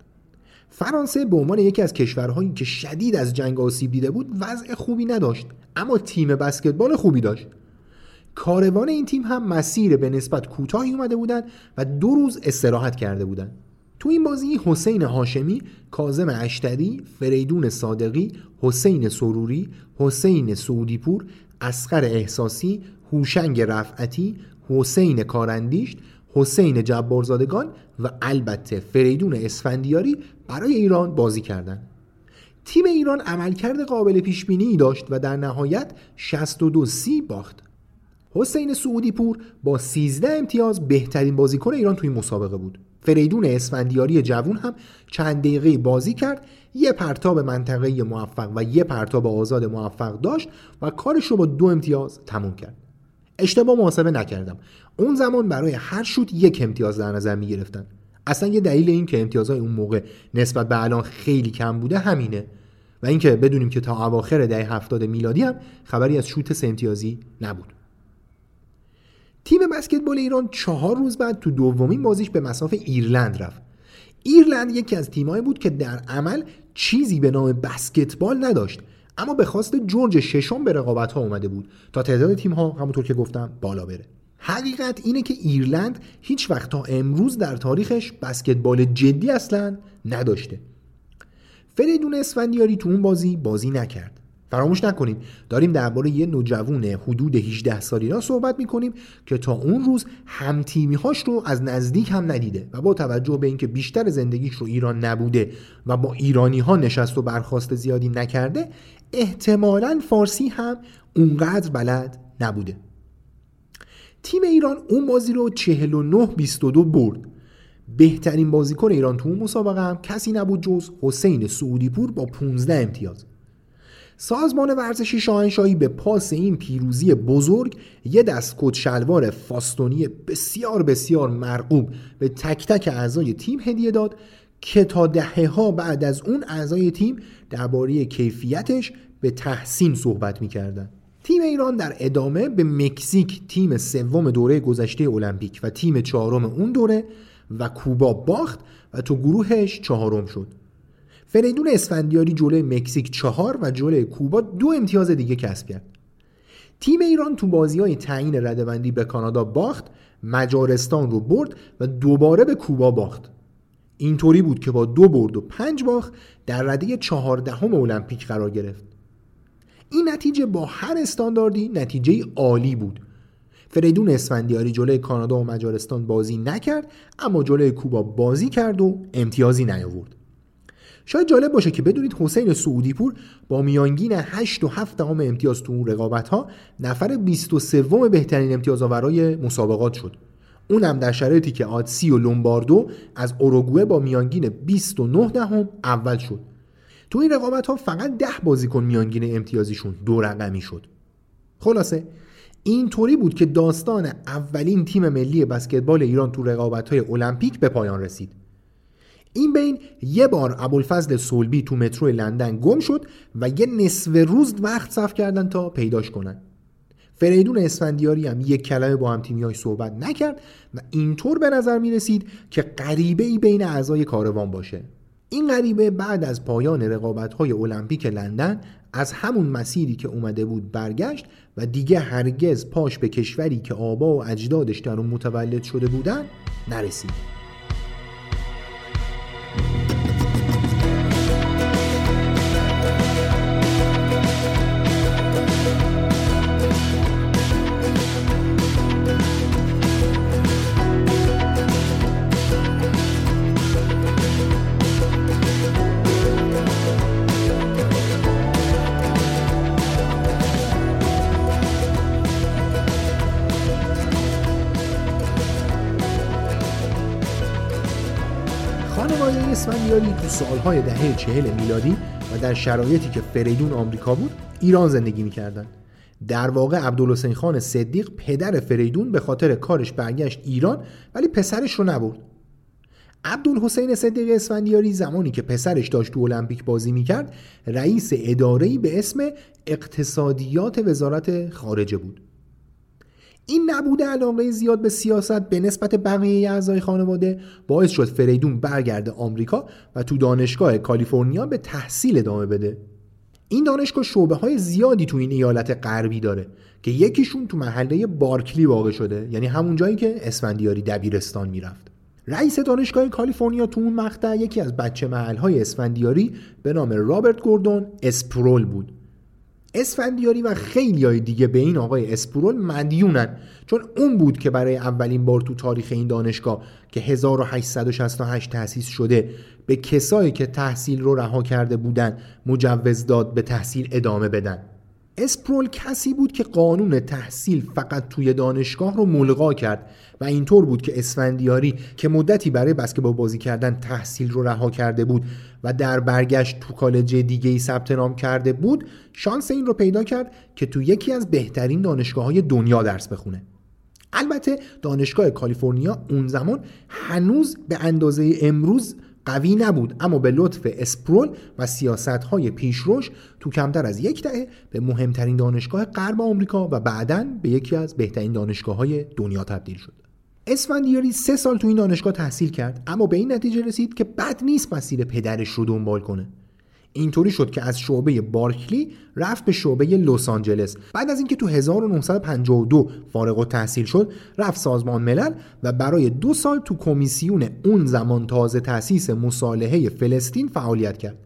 فرانسه به عنوان یکی از کشورهایی که شدید از جنگ آسیب دیده بود وضع خوبی نداشت اما تیم بسکتبال خوبی داشت. کاروان این تیم هم مسیر به نسبت کوتاهی اومده بودند و دو روز استراحت کرده بودند. تو این بازی حسین هاشمی، کازم اشتری، فریدون صادقی، حسین سروری، حسین سعودیپور، اسقر احساسی، هوشنگ رفعتی، حسین کارندیشت، حسین جبارزادگان و البته فریدون اسفندیاری برای ایران بازی کردند. تیم ایران عملکرد قابل پیش بینی داشت و در نهایت 62 سی باخت. حسین سعودی پور با 13 امتیاز بهترین بازیکن ایران توی مسابقه بود. فریدون اسفندیاری جوون هم چند دقیقه بازی کرد یه پرتاب منطقه موفق و یه پرتاب آزاد موفق داشت و کارش رو با دو امتیاز تموم کرد. اشتباه محاسبه نکردم. اون زمان برای هر شوت یک امتیاز در نظر می گرفتن اصلا یه دلیل این که امتیازهای اون موقع نسبت به الان خیلی کم بوده همینه. و اینکه بدونیم که تا اواخر دهه هفتاد میلادی هم خبری از شوت سه امتیازی نبود. تیم بسکتبال ایران چهار روز بعد تو دومین بازیش به مسافه ایرلند رفت. ایرلند یکی از تیمایی بود که در عمل چیزی به نام بسکتبال نداشت اما به خواست جورج ششم به رقابت ها اومده بود تا تعداد تیم ها همونطور که گفتم بالا بره. حقیقت اینه که ایرلند هیچ وقت تا امروز در تاریخش بسکتبال جدی اصلا نداشته. فریدون اسفندیاری تو اون بازی بازی نکرد. فراموش نکنیم داریم درباره یه نوجوون حدود 18 سالی صحبت می‌کنیم که تا اون روز همتیمی هاش رو از نزدیک هم ندیده و با توجه به اینکه بیشتر زندگیش رو ایران نبوده و با ایرانی ها نشست و برخواست زیادی نکرده احتمالا فارسی هم اونقدر بلد نبوده. تیم ایران اون بازی رو 49 22 برد. بهترین بازیکن ایران تو اون مسابقه هم کسی نبود جز حسین سعودی پور با 15 امتیاز. سازمان ورزشی شاهنشاهی به پاس این پیروزی بزرگ یه دست کت شلوار فاستونی بسیار بسیار مرغوب به تک تک اعضای تیم هدیه داد که تا دهه ها بعد از اون اعضای تیم درباره کیفیتش به تحسین صحبت می‌کردن. تیم ایران در ادامه به مکزیک تیم سوم دوره گذشته المپیک و تیم چهارم اون دوره و کوبا باخت و تو گروهش چهارم شد. فریدون اسفندیاری جلوی مکزیک چهار و جلوی کوبا دو امتیاز دیگه کسب کرد. تیم ایران تو بازی های تعیین ردبندی به کانادا باخت مجارستان رو برد و دوباره به کوبا باخت. اینطوری بود که با دو برد و پنج باخت در رده چهاردهم المپیک قرار گرفت. این نتیجه با هر استانداردی نتیجه عالی بود. فریدون اسفندیاری جلوی کانادا و مجارستان بازی نکرد اما جلوی کوبا بازی کرد و امتیازی نیاورد. شاید جالب باشه که بدونید حسین سعودی پور با میانگین 8 و 7 دهم امتیاز تو اون رقابت ها نفر 23 بهترین امتیاز آورای مسابقات شد. اونم در شرایطی که آتسی و لومباردو از اوروگوئه با میانگین 29 دهم اول شد. تو این رقابت ها فقط 10 بازیکن میانگین امتیازیشون دو رقمی شد. خلاصه اینطوری بود که داستان اولین تیم ملی بسکتبال ایران تو رقابت های المپیک به پایان رسید. این بین یه بار ابوالفضل سولبی تو مترو لندن گم شد و یه نصف روز وقت صرف کردن تا پیداش کنن. فریدون اسفندیاری هم یک کلمه با هم صحبت نکرد و اینطور به نظر می رسید که غریبه ای بین اعضای کاروان باشه. این غریبه بعد از پایان رقابت های المپیک لندن از همون مسیری که اومده بود برگشت و دیگه هرگز پاش به کشوری که آبا و اجدادش در اون متولد شده بودن نرسید. اسفندیاری تو سالهای دهه چهل میلادی و در شرایطی که فریدون آمریکا بود ایران زندگی می‌کردن. در واقع عبدالحسین خان صدیق پدر فریدون به خاطر کارش برگشت ایران ولی پسرش رو نبرد. عبدالحسین صدیق اسفندیاری زمانی که پسرش داشت تو المپیک بازی می‌کرد رئیس اداره‌ای به اسم اقتصادیات وزارت خارجه بود. این نبود علاقه زیاد به سیاست به نسبت بقیه اعضای خانواده. باعث شد فریدون برگرده آمریکا و تو دانشگاه کالیفرنیا به تحصیل ادامه بده. این دانشگاه شعبه های زیادی تو این ایالت غربی داره که یکیشون تو محله بارکلی واقع شده یعنی همون جایی که اسفندیاری دبیرستان می‌رفت. رئیس دانشگاه کالیفرنیا تو اون مقطع یکی از بچه محل های اسفندیاری به نام رابرت گوردون اسپرول بود. اسفندیاری و خیلی های دیگه به این آقای اسپرول مدیونن. چون اون بود که برای اولین بار تو تاریخ این دانشگاه که 1868 تأسیس شده به کسایی که تحصیل رو رها کرده بودن مجوز داد به تحصیل ادامه بدن. اسپرول کسی بود که قانون تحصیل فقط توی دانشگاه رو ملغا کرد و اینطور بود که اسفندیاری که مدتی برای بسکتبال بازی کردن تحصیل رو رها کرده بود و در برگشت تو کالج دیگه ای ثبت نام کرده بود شانس این رو پیدا کرد که تو یکی از بهترین دانشگاه های دنیا درس بخونه. البته دانشگاه کالیفرنیا اون زمان هنوز به اندازه امروز قوی نبود اما به لطف اسپرول و سیاست های پیشروش تو کمتر از یک دهه به مهمترین دانشگاه غرب آمریکا و بعدا به یکی از بهترین دانشگاه های دنیا تبدیل شد. اسفندیاری سه سال تو این دانشگاه تحصیل کرد اما به این نتیجه رسید که بد نیست مسیر پدرش رو دنبال کنه. اینطوری شد که از شعبه بارکلی رفت به شعبه لس آنجلس. بعد از اینکه تو 1952 فارغ و تحصیل شد رفت سازمان ملل و برای دو سال تو کمیسیون اون زمان تازه تأسیس مصالحه فلسطین فعالیت کرد.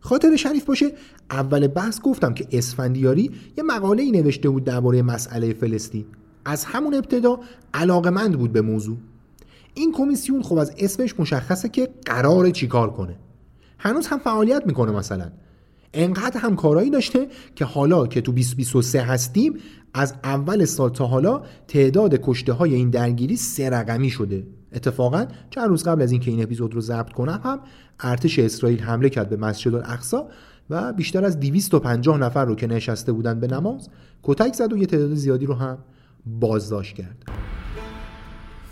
خاطر شریف باشه اول بحث گفتم که اسفندیاری یه مقاله ای نوشته بود درباره مسئله فلسطین. از همون ابتدا علاقمند بود به موضوع. این کمیسیون خب از اسمش مشخصه که قرار چیکار کنه. هنوز هم فعالیت می‌کنه مثلا. انقدر همکارایی داشته که حالا که تو 2023 هستیم از اول سال تا حالا تعداد کشته های این درگیری سه رقمی شده. اتفاقا چند روز قبل از اینکه این اپیزود رو ضبط کنم هم ارتش اسرائیل حمله کرد به مسجد الاقصا و بیشتر از 250 نفر رو که نشسته بودن به نماز کتک زد و یه تعداد زیادی رو هم بازداشت کرد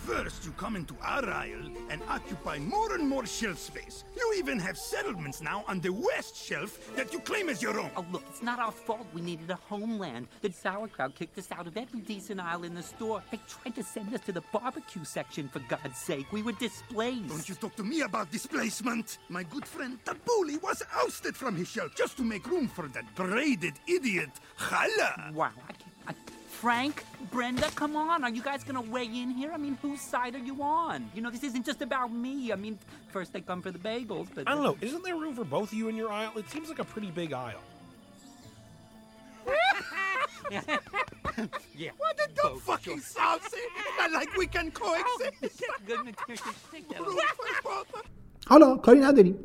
First, you come into our isle and occupy more and more shelf space. You even have settlements now on the west shelf that you claim as your own. Oh, look, it's not our fault we needed a homeland. The sauerkraut kicked us out of every decent aisle in the store. They tried to send us to the barbecue section, for God's sake. We were displaced. Don't you talk to me about displacement. My good friend Tabuli was ousted from his shelf just to make room for that braided idiot, Chala. Wow, I can't. I, Frank, Brenda, come on. Are you guys gonna weigh in here? I mean, whose side are you on? You know, this isn't just about me. I mean, first they come for the bagels, but. I don't know. Isn't there room for both of you in your aisle? It seems like a pretty big aisle. yeah. What did the fucking sound say? Not like we can coexist. Good material. Take that Room for both. حالا کاری نداریم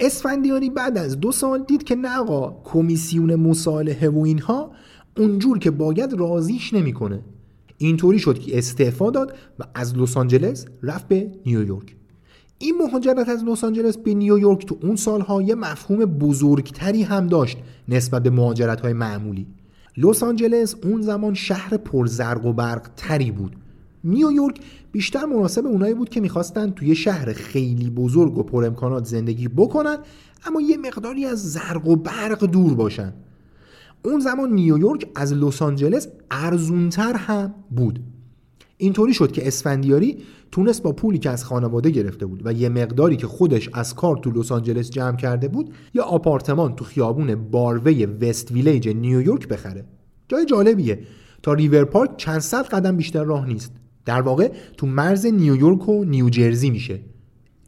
اسفندیاری بعد از دو سال دید که نه آقا کمیسیون مصالحه و اینها اونجور که باید راضیش نمی‌کنه. اینطوری شد که استعفا داد و از لس آنجلس رفت به نیویورک. این مهاجرت از لس آنجلس به نیویورک تو اون سالها یه مفهوم بزرگتری هم داشت نسبت به مهاجرت های معمولی. لس آنجلس اون زمان شهر پرزرق و برق تری بود. نیویورک بیشتر مناسب اونایی بود که می‌خواستن توی شهر خیلی بزرگ و پر امکانات زندگی بکنن اما یه مقداری از زرق و برق دور باشن. اون زمان نیویورک از لس آنجلس ارزونتر هم بود. اینطوری شد که اسفندیاری تونست با پولی که از خانواده گرفته بود و یه مقداری که خودش از کار تو لس آنجلس جمع کرده بود یا آپارتمان تو خیابون باروی وست ویلیج نیویورک بخره. جای جالبیه. تا ریور پارک چند صد قدم بیشتر راه نیست. در واقع تو مرز نیویورک و نیوجرزی میشه.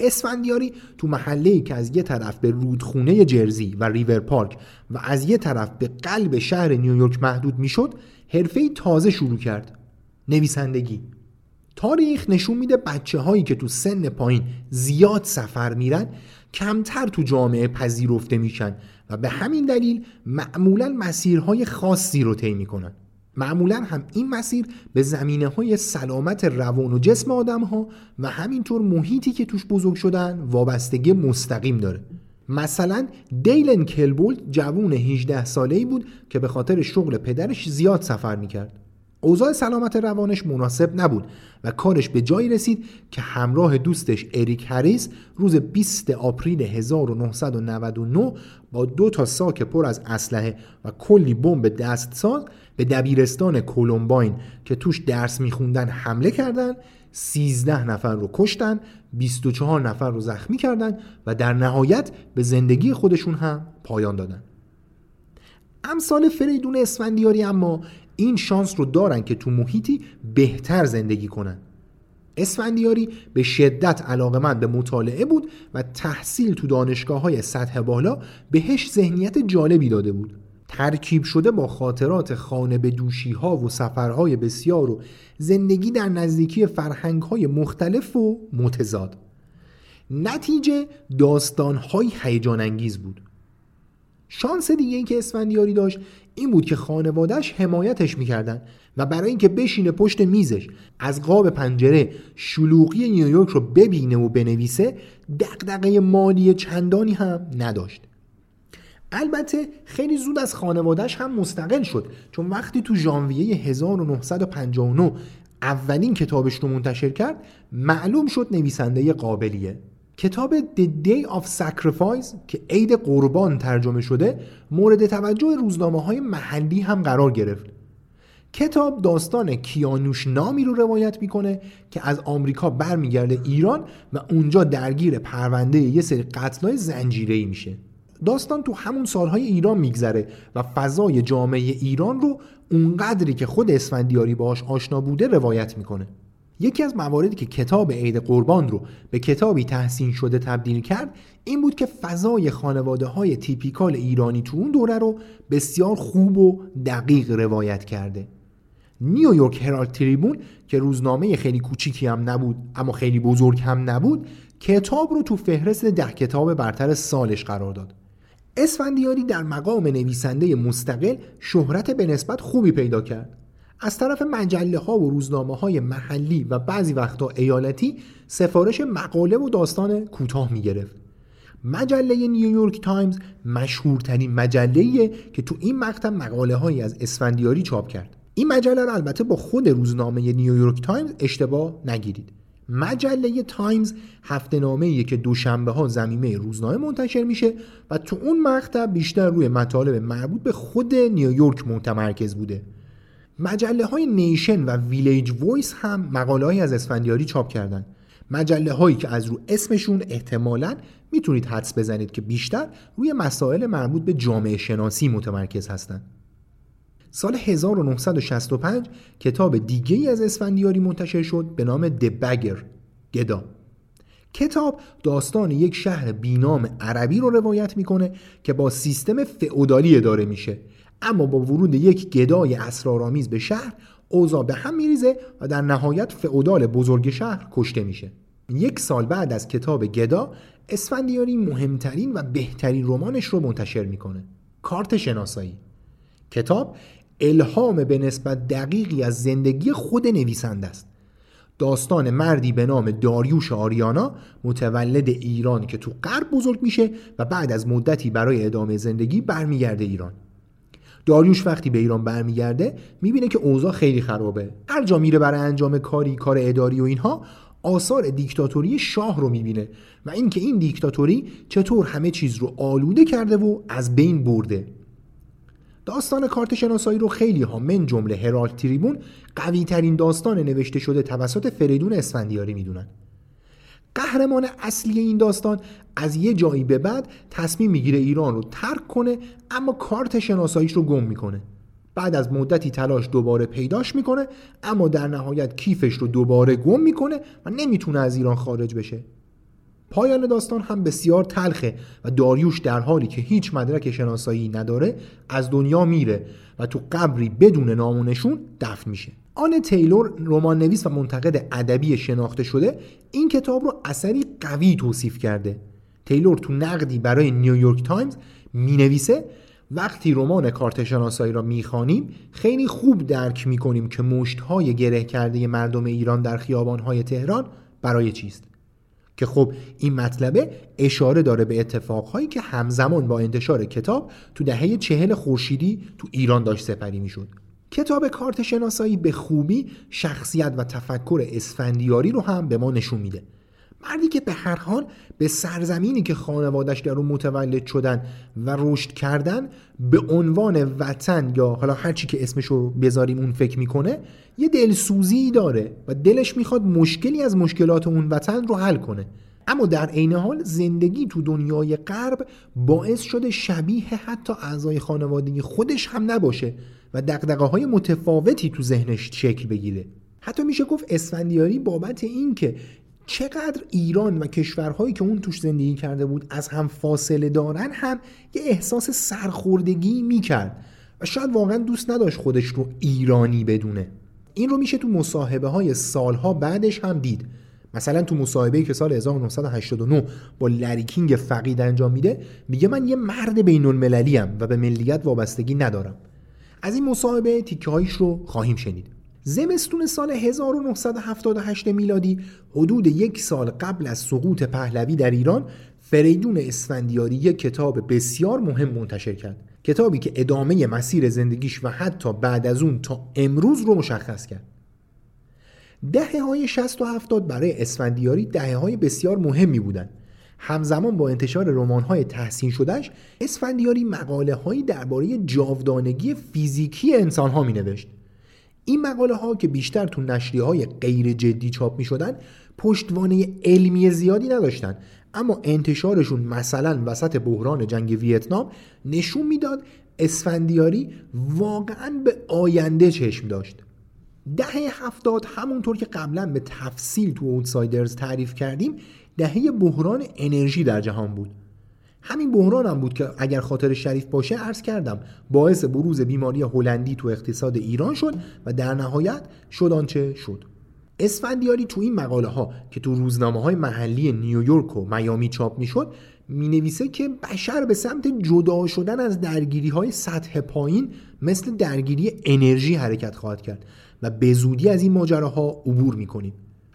اسفندیاری تو محله که از یه طرف به رودخونه جرزی و ریور پارک و از یه طرف به قلب شهر نیویورک محدود می‌شد حرفه تازه شروع کرد. نویسندگی. تاریخ نشون میده بچه هایی که تو سن پایین زیاد سفر میرن کمتر تو جامعه پذیرفته میشن و به همین دلیل معمولا مسیرهای خاصی رو طی می‌کنن. معمولا هم این مسیر به زمینه های سلامت روان و جسم آدم ها و همینطور محیطی که توش بزرگ شدن وابستگی مستقیم داره. مثلا دیلن کلیبولد جوون 18 ساله ای بود که به خاطر شغل پدرش زیاد سفر می‌کرد. اوضاع سلامت روانش مناسب نبود و کارش به جایی رسید که همراه دوستش اریک هریس روز 20 April 1999 با دو تا ساک پر از اسلحه و کلی بمب دستساز به دبیرستان کولومباین که توش درس میخوندن حمله کردند 13 نفر رو کشتن 24 نفر رو زخمی کردن و در نهایت به زندگی خودشون هم پایان دادن. امثال فریدون اسفندیاری اما این شانس رو دارن که تو محیطی بهتر زندگی کنن. اسفندیاری به شدت علاقمند به مطالعه بود و تحصیل تو دانشگاه های سطح بالا بهش ذهنیت جالبی داده بود. ترکیب شده با خاطرات خانه به دوشی ها و سفرهای بسیار و زندگی در نزدیکی فرهنگ های مختلف و متضاد. نتیجه داستان های هیجان انگیز بود. شانس دیگه ای که اسفندیاری داشت این بود که خانوادهش حمایتش می‌کردن و برای اینکه بشینه پشت میزش از قاب پنجره شلوغی نیویورک رو ببینه و بنویسه دقدقه مالی چندانی هم نداشت. البته خیلی زود از خانوادهش هم مستقل شد چون وقتی تو ژانویه 1959 اولین کتابش رو منتشر کرد معلوم شد نویسنده قابلیه. کتاب The Day of Sacrifice که عید قربان ترجمه شده مورد توجه روزنامه های محلی هم قرار گرفت. کتاب داستان کیانوش نامی رو روایت می‌کنه که از آمریکا برمیگرده ایران و اونجا درگیر پرونده یه سری قتلای زنجیره‌ای میشه. داستان تو همون سالهای ایران میگذره و فضای جامعه ایران رو اونقدری که خود اسفندیاری باهاش آشنا بوده روایت می‌کنه. یکی از مواردی که کتاب عید قربان رو به کتابی تحسین شده تبدیل کرد این بود که فضای خانواده های تیپیکال ایرانی تو اون دوره رو بسیار خوب و دقیق روایت کرده. نیویورک هرالد تریبون که روزنامه خیلی کوچیکی هم نبود اما خیلی بزرگ هم نبود کتاب رو تو فهرست ده کتاب برتر سالش قرار داد. اسفندیاری در مقام نویسنده مستقل شهرت به نسبت خوبی پیدا کرد. از طرف مجله ها و روزنامه های محلی و بعضی وقتا ایالتی سفارش مقاله و داستان کوتاه می گرفت مجله نیویورک تایمز مشهورترین مجله که تو این مقطع مقاله هایی از اسفندیاری چاپ کرد. این مجله رو البته با خود روزنامه نیویورک تایمز اشتباه نگیرید. مجله تایمز هفته نامه که دوشنبه ها ضمیمه روزنامه منتشر میشه و تو اون مقطع بیشتر روی مطالب مربوط به خود نیویورک متمرکز بوده مجله های Nation و Village Voice هم مقاله های از اسفندیاری چاپ کردن مجله هایی که از رو اسمشون احتمالا می‌تونید حدس بزنید که بیشتر روی مسائل مربوط به جامعه شناسی متمرکز هستند. سال 1965 کتاب دیگه از اسفندیاری منتشر شد به نام دبگر گدا. کتاب داستان یک شهر بینام عربی رو روایت می‌کنه که با سیستم فئودالی اداره میشه. اما با ورود یک گدای اسرارآمیز به شهر اوضاع به هم میریزه و در نهایت فئودال بزرگ شهر کشته میشه. یک سال بعد از کتاب گدا اسفندیاری مهمترین و بهترین رمانش رو منتشر می‌کنه. کارت شناسایی. کتاب الهام به نسبت دقیقی از زندگی خود نویسنده است. داستان مردی به نام داریوش آریانا متولد ایران که تو غرب بزرگ میشه و بعد از مدتی برای ادامه زندگی برمیگرده ایران. داریوش وقتی به ایران برمیگرده می‌بینه که اوضاع خیلی خرابه. هر جا میره برای انجام کاری کار اداری و اینها آثار دیکتاتوری شاه رو می‌بینه و اینکه این دیکتاتوری چطور همه چیز رو آلوده کرده و از بین برده. داستان کارت شناسایی رو خیلی ها من جمله هرالد تریبون قوی ترین داستان نوشته شده توسط فریدون اسفندیاری می‌دونن. قهرمان اصلی این داستان از یه جایی به بعد تصمیم می‌گیره ایران رو ترک کنه اما کارت شناساییش رو گم می‌کنه. بعد از مدتی تلاش دوباره پیداش می‌کنه اما در نهایت کیفش رو دوباره گم می‌کنه و نمی‌تونه از ایران خارج بشه. پایان داستان هم بسیار تلخه و داریوش در حالی که هیچ مدرک شناسایی نداره از دنیا میره و تو قبری بدون نام و نشون دفن میشه. آن تیلور رمان نویس و منتقد ادبی شناخته شده این کتاب رو اثری قوی توصیف کرده. تیلور تو نقدی برای نیویورک تایمز می نویسه وقتی رمان کارت شناسایی را می‌خوانیم خیلی خوب درک می‌کنیم که مشتهای گره کرده مردم ایران در خیابانهای تهران برای چیست. که خب این مطلبه اشاره داره به اتفاقهایی که همزمان با انتشار کتاب تو دهه چهل خورشیدی تو ایران داشت سپری می‌شد. کتاب کارت شناسایی به خوبی شخصیت و تفکر اسفندیاری رو هم به ما نشون میده. مردی که به هر حال به سرزمینی که خانوادش در اون متولد شدن و رشد کردن به عنوان وطن یا حالا هرچی که اسمش رو بذاریم اون فکر می‌کنه یه دلسوزی داره و دلش می‌خواد مشکلی از مشکلات اون وطن رو حل کنه. اما در عین حال زندگی تو دنیای غرب باعث شده شبیه حتی اعضای خانوادگی خودش هم نباشه و دقدقه های متفاوتی تو ذهنش شکل بگیره. حتی میشه گفت اسفندیاری بابت این که چقدر ایران و کشورهایی که اون توش زندگی کرده بود از هم فاصله دارن هم یه احساس سرخوردگی می‌کرد. و شاید واقعا دوست نداشت خودش رو ایرانی بدونه. این رو میشه تو مصاحبه های سالها بعدش هم دید. مثلا تو مصاحبه‌ای که سال 1989 با لریکینگ فقید انجام میده میگه من یه مرد بین المللی و به ملیت وابستگی ندارم. از این مصاحبه تیکه هایش رو خواهیم شنید. زمستون سال 1978 میلادی حدود یک سال قبل از سقوط پهلوی در ایران فریدون اسفندیاری یک کتاب بسیار مهم منتشر کرد. کتابی که ادامه مسیر زندگیش و حتی بعد از اون تا امروز رو مشخص کرد. دهه های 60 و 70 برای اسفندیاری دهه های بسیار مهمی بودند. همزمان با انتشار رمان های تحسین شدهش اسفندیاری مقاله هایی درباره جاودانگی فیزیکی انسان ها می نوشت. این مقاله ها که بیشتر تو نشریه های غیر جدی چاپ می شدن پشتوانه علمی زیادی نداشتن. اما انتشارشون مثلا وسط بحران جنگ ویتنام نشون می‌داد اسفندیاری واقعا به آینده چشم داشت. دهه هفتاد همونطور که قبلا به تفصیل تو اوتسایدرز تعریف کردیم دهه بحران انرژی در جهان بود. همین بحران هم بود که اگر خاطر شریف باشه عرض کردم باعث بروز بیماری هلندی تو اقتصاد ایران شد و در نهایت شد آنچه شد. اسفندیاری تو این مقاله ها که تو روزنامه های محلی نیویورک و میامی چاپ می‌شد می نویسه که بشر به سمت جدا شدن از درگیری های سطح پایین مثل درگیری انرژی حرکت خواهد کرد و به زودی از این ماجراها عبور می‌کنیم.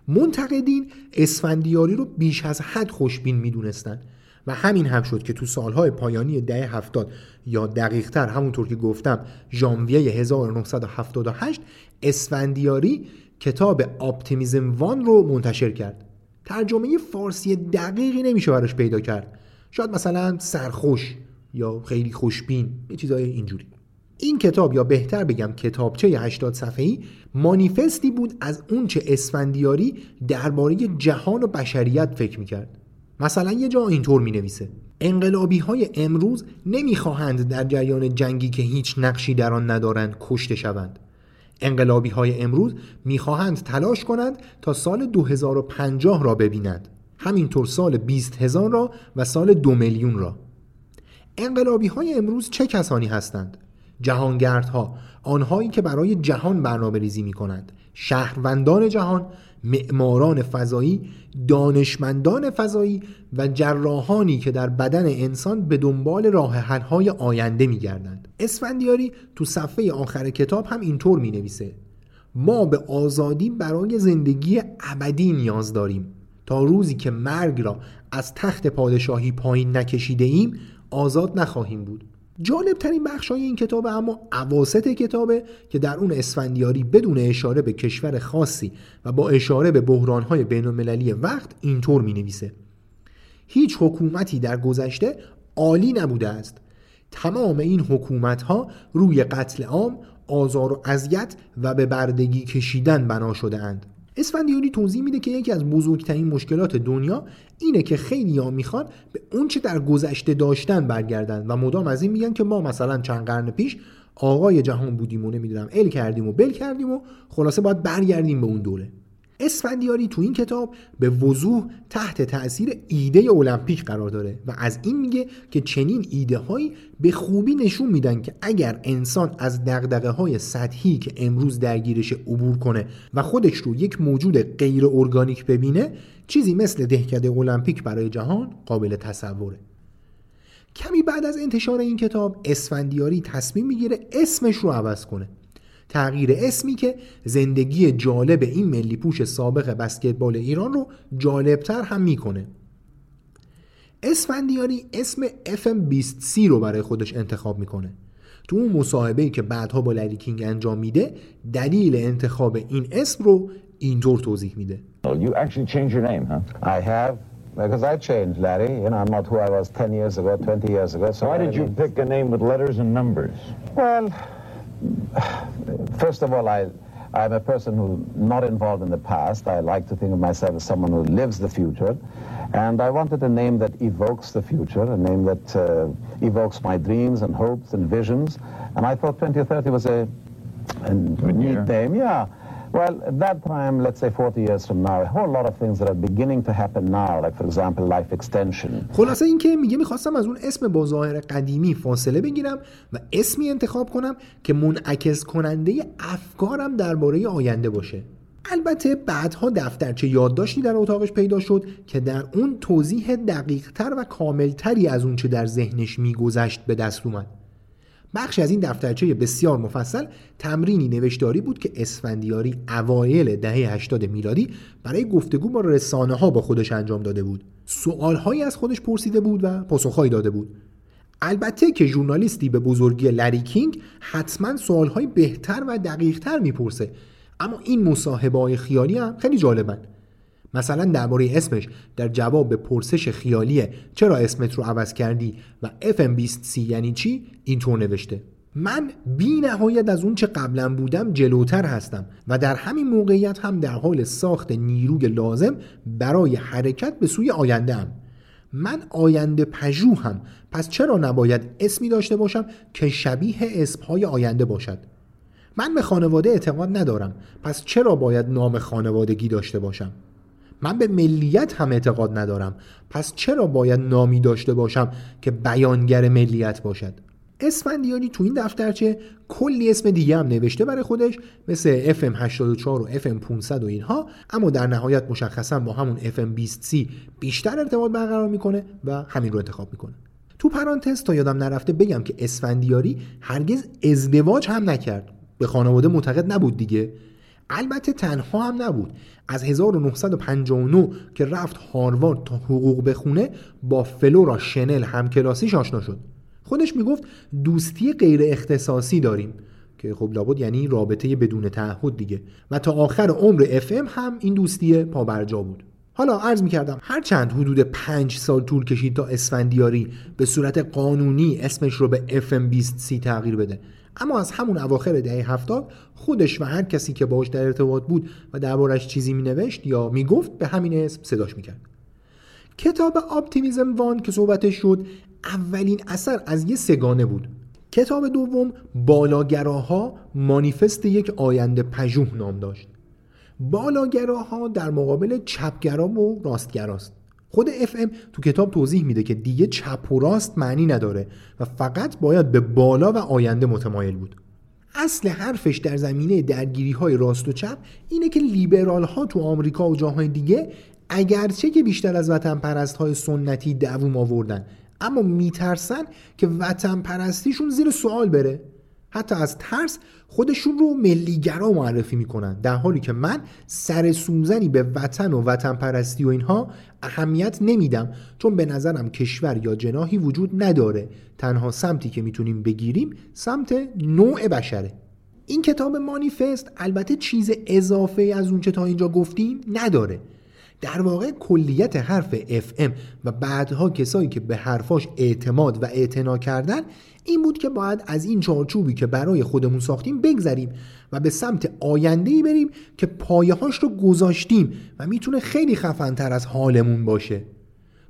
منتقدین اسفندیاری رو بیش از حد خوشبین می‌دونستند و همین هم شد که تو سالهای پایانی دهه هفتاد یا دقیقتر همونطور که گفتم ژانویه 1978 اسفندیاری کتاب اپتیمیزم وان رو منتشر کرد. ترجمه فارسی دقیقی نمیشه براش پیدا کرد. شاید مثلا سرخوش یا خیلی خوشبین یه چیزای اینجوری. این کتاب یا بهتر بگم کتابچه 80 صفحه‌ای مانیفستی بود از اونچه اسفندیاری درباره جهان و بشریت فکر می‌کرد. مثلا یه جا اینطور می نویسه انقلابی های امروز نمی‌خواهند در جریان جنگی که هیچ نقشی در آن ندارند کشته شوند. انقلابی های امروز می‌خواهند تلاش کنند تا سال 2050 را ببینند. همینطور سال 20 هزار را و سال دو میلیون را. انقلابی های امروز چه کسانی هستند؟ جهانگردها آنهایی که برای جهان برنامه ریزی می کنند شهروندان جهان معماران فضایی دانشمندان فضایی و جراحانی که در بدن انسان به دنبال راه حل‌های آینده می‌گردند. اسفندیاری تو صفحه آخر کتاب هم اینطور می نویسه ما به آزادی برای زندگی ابدی نیاز داریم. تا روزی که مرگ را از تخت پادشاهی پایین نکشیده ایم آزاد نخواهیم بود. جالب ترین بخش های این کتاب اما عواست کتابه که در اون اسفندیاری بدون اشاره به کشور خاصی و با اشاره به بحران های بین المللی وقت اینطور می نویسه هیچ حکومتی در گذشته عالی نبوده است. تمام این حکومت ها روی قتل عام آزار و اذیت و به بردگی کشیدن بنا شده اند اسفندیاری توضیح میده که یکی از بزرگترین مشکلات دنیا اینه که خیلی ها می‌خوان به اونچه در گذشته داشتن برگردن. و مدام از این میگن که ما مثلا چند قرن پیش آقای جهان بودیم و نمی‌دونم ال کردیم و بل کردیم و خلاصه باید برگردیم به اون دوره. اسفندیاری تو این کتاب به وضوح تحت تاثیر ایده المپیک قرار داره و از این میگه که چنین ایده هایی به خوبی نشون میدن که اگر انسان از دقدقه های سطحی که امروز درگیرش عبور کنه و خودش رو یک موجود غیر ارگانیک ببینه چیزی مثل دهکده المپیک برای جهان قابل تصوره. کمی بعد از انتشار این کتاب اسفندیاری تصمیم می‌گیره اسمش رو عوض کنه. تغییر اسمی که زندگی جالب این ملی پوش سابق بسکتبال ایران رو جالبتر هم می‌کنه. اسفندیاری اسم FM20C رو برای خودش انتخاب می‌کنه. تو اون مصاحبه که بعدها با لری کینگ انجام میده دلیل انتخاب این اسم رو اینطور توضیح میده. You actually changed your name, huh? I have. Because I changed, Larry. You know, I'm not who I was 10 years ago, 20 years ago. So Why did you pick a name with letters and numbers? Well, first of all, I, I'm a person who's not involved in the past. I like to think of myself as someone who lives the future. And I wanted a name that evokes the future, a name that uh, evokes my dreams and hopes and visions. And I thought 2030 was a, a neat name, yeah. Well, at that time, let's say 40 years from now, a whole lot of things that are beginning to happen now, like for example life extension. خلاصه اینکه میگه می‌خواستم از اون اسم با ظاهر قدیمی فاصله بگیرم و اسمی انتخاب کنم که منعکس کننده افکارم درباره آینده باشه البته بعدها دفترچه یادداشتی در اتاقش پیدا شد که در اون توضیح دقیقتر و کاملتری از اونچه در ذهنش میگذشت به دست اومد بخش از این دفترچه بسیار مفصل تمرینی نوشتاری بود که اسفندیاری اوایل دهه 80 میلادی برای گفتگو با رسانه ها با خودش انجام داده بود. سوالهایی از خودش پرسیده بود و پاسخهایی داده بود. البته که ژورنالیستی به بزرگی لری کینگ حتما سوالهای بهتر و دقیقتر می‌پرسه. اما این مصاحبه های خیالی هم خیلی جالبن. مثلا درباره اسمش در جواب به پرسش خیالیه چرا اسمت رو عوض کردی و FM20C یعنی چی اینطور نوشته. من بی نهایت از اون چه قبلا بودم جلوتر هستم و در همین موقعیت هم در حال ساخت نیروی لازم برای حرکت به سوی آینده هم. من آینده هم پس چرا نباید اسمی داشته باشم که شبیه اسمهای آینده باشد؟ من به خانواده اعتقاد ندارم. پس چرا باید نام خانوادگی داشته باشم؟ من به ملیت هم اعتقاد ندارم. پس چرا باید نامی داشته باشم که بیانگر ملیت باشد؟ اسفندیانی تو این دفترچه کلی اسم دیگه هم نوشته برای خودش مثل FM84 و FM500 و اینها اما در نهایت مشخصا با همون FM20C بیشتر ارتباط برقرار می‌کنه و همین رو انتخاب می‌کنه. تو پرانتز تا یادم نرفته بگم که اسفندیاری هرگز ازدواج هم نکرد. به خانواده معتقد نبود دیگه. البته تنها هم نبود. از 1959 که رفت هاروارد تا حقوق بخونه با فلورا شنل همکلاسیش آشنا شد. خودش می‌گفت دوستی غیر اختصاصی داریم که خب لابد یعنی رابطه بدون تعهد دیگه. و تا آخر عمر اف هم این دوستی پابرجا بود. حالا عرض می کردم هر چند حدود پنج سال طول کشید تا اسفندیاری به صورت قانونی اسمش رو به FM20C تغییر بده. اما از همون اواخر دهه هفتاد خودش و هر کسی که باش در ارتباط بود و دربارش چیزی می نوشت یا می گفت به همین اسم صداش می کرد. کتاب آپتیمیزم وان که صحبتش شد اولین اثر از یه سگانه بود. کتاب دوم بالاگراها مانیفست یک آینده پژوه نام داشت. بالاگراها در مقابل چپگرا و راستگراست. خود FM تو کتاب توضیح میده که دیگه چپ و راست معنی نداره و فقط باید به بالا و آینده متمایل بود. اصل حرفش در زمینه درگیری های راست و چپ اینه که لیبرال ها تو آمریکا و جاهای دیگه اگرچه که بیشتر از وطن پرست های سنتی دووم آوردن اما میترسن که وطن پرستیشون زیر سوال بره. حتی از ترس خودشون رو ملیگرا معرفی می‌کنن در حالی که من سر سوزنی به وطن و وطن پرستی و اینها اهمیت نمیدم چون به نظرم کشور یا جناهی وجود نداره. تنها سمتی که می‌تونیم بگیریم سمت نوع بشره. این کتاب مانیفست البته چیز اضافه از اونچه تا اینجا گفتیم نداره. در واقع کلیت حرف FM و بعدها کسایی که به حرفاش اعتماد و اعتنا کردن این بود که باید از این چارچوبی که برای خودمون ساختیم بگذریم و به سمت آینده ای بریم که پایه هاش رو گذاشتیم و می‌تونه خیلی خفنتر از حالمون باشه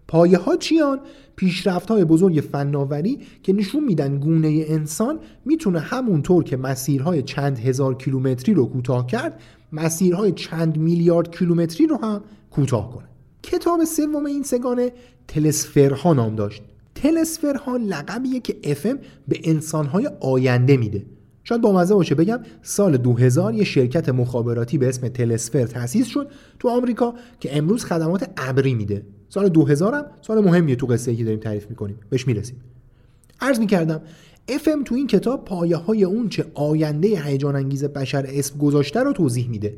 پایه ها چیان؟ پیشرفت های بزرگ فناوری که نشون میدن گونه انسان می‌تونه همونطور که مسیرهای چند هزار کیلومتری رو کوتاه کرد مسیرهای چند میلیارد کیلومتری رو هم کوتاه کنه. کتاب سوم این سگانه تلسفرها نام داشت. تلسفرها لقبیه که افم به انسانهای آینده میده. شاید با مزه باشه بگم سال 2000 یه شرکت مخابراتی به اسم تلسفر تأسیس شد تو آمریکا که امروز خدمات ابری میده. سال 2000 هم سال مهمیه تو قصه که داریم تعریف می‌کنیم. بهش می‌رسیم. عرض می‌کردم افم تو این کتاب پایه های اون چه آینده هیجان انگیز بشر اسم گذاشته رو توضیح میده.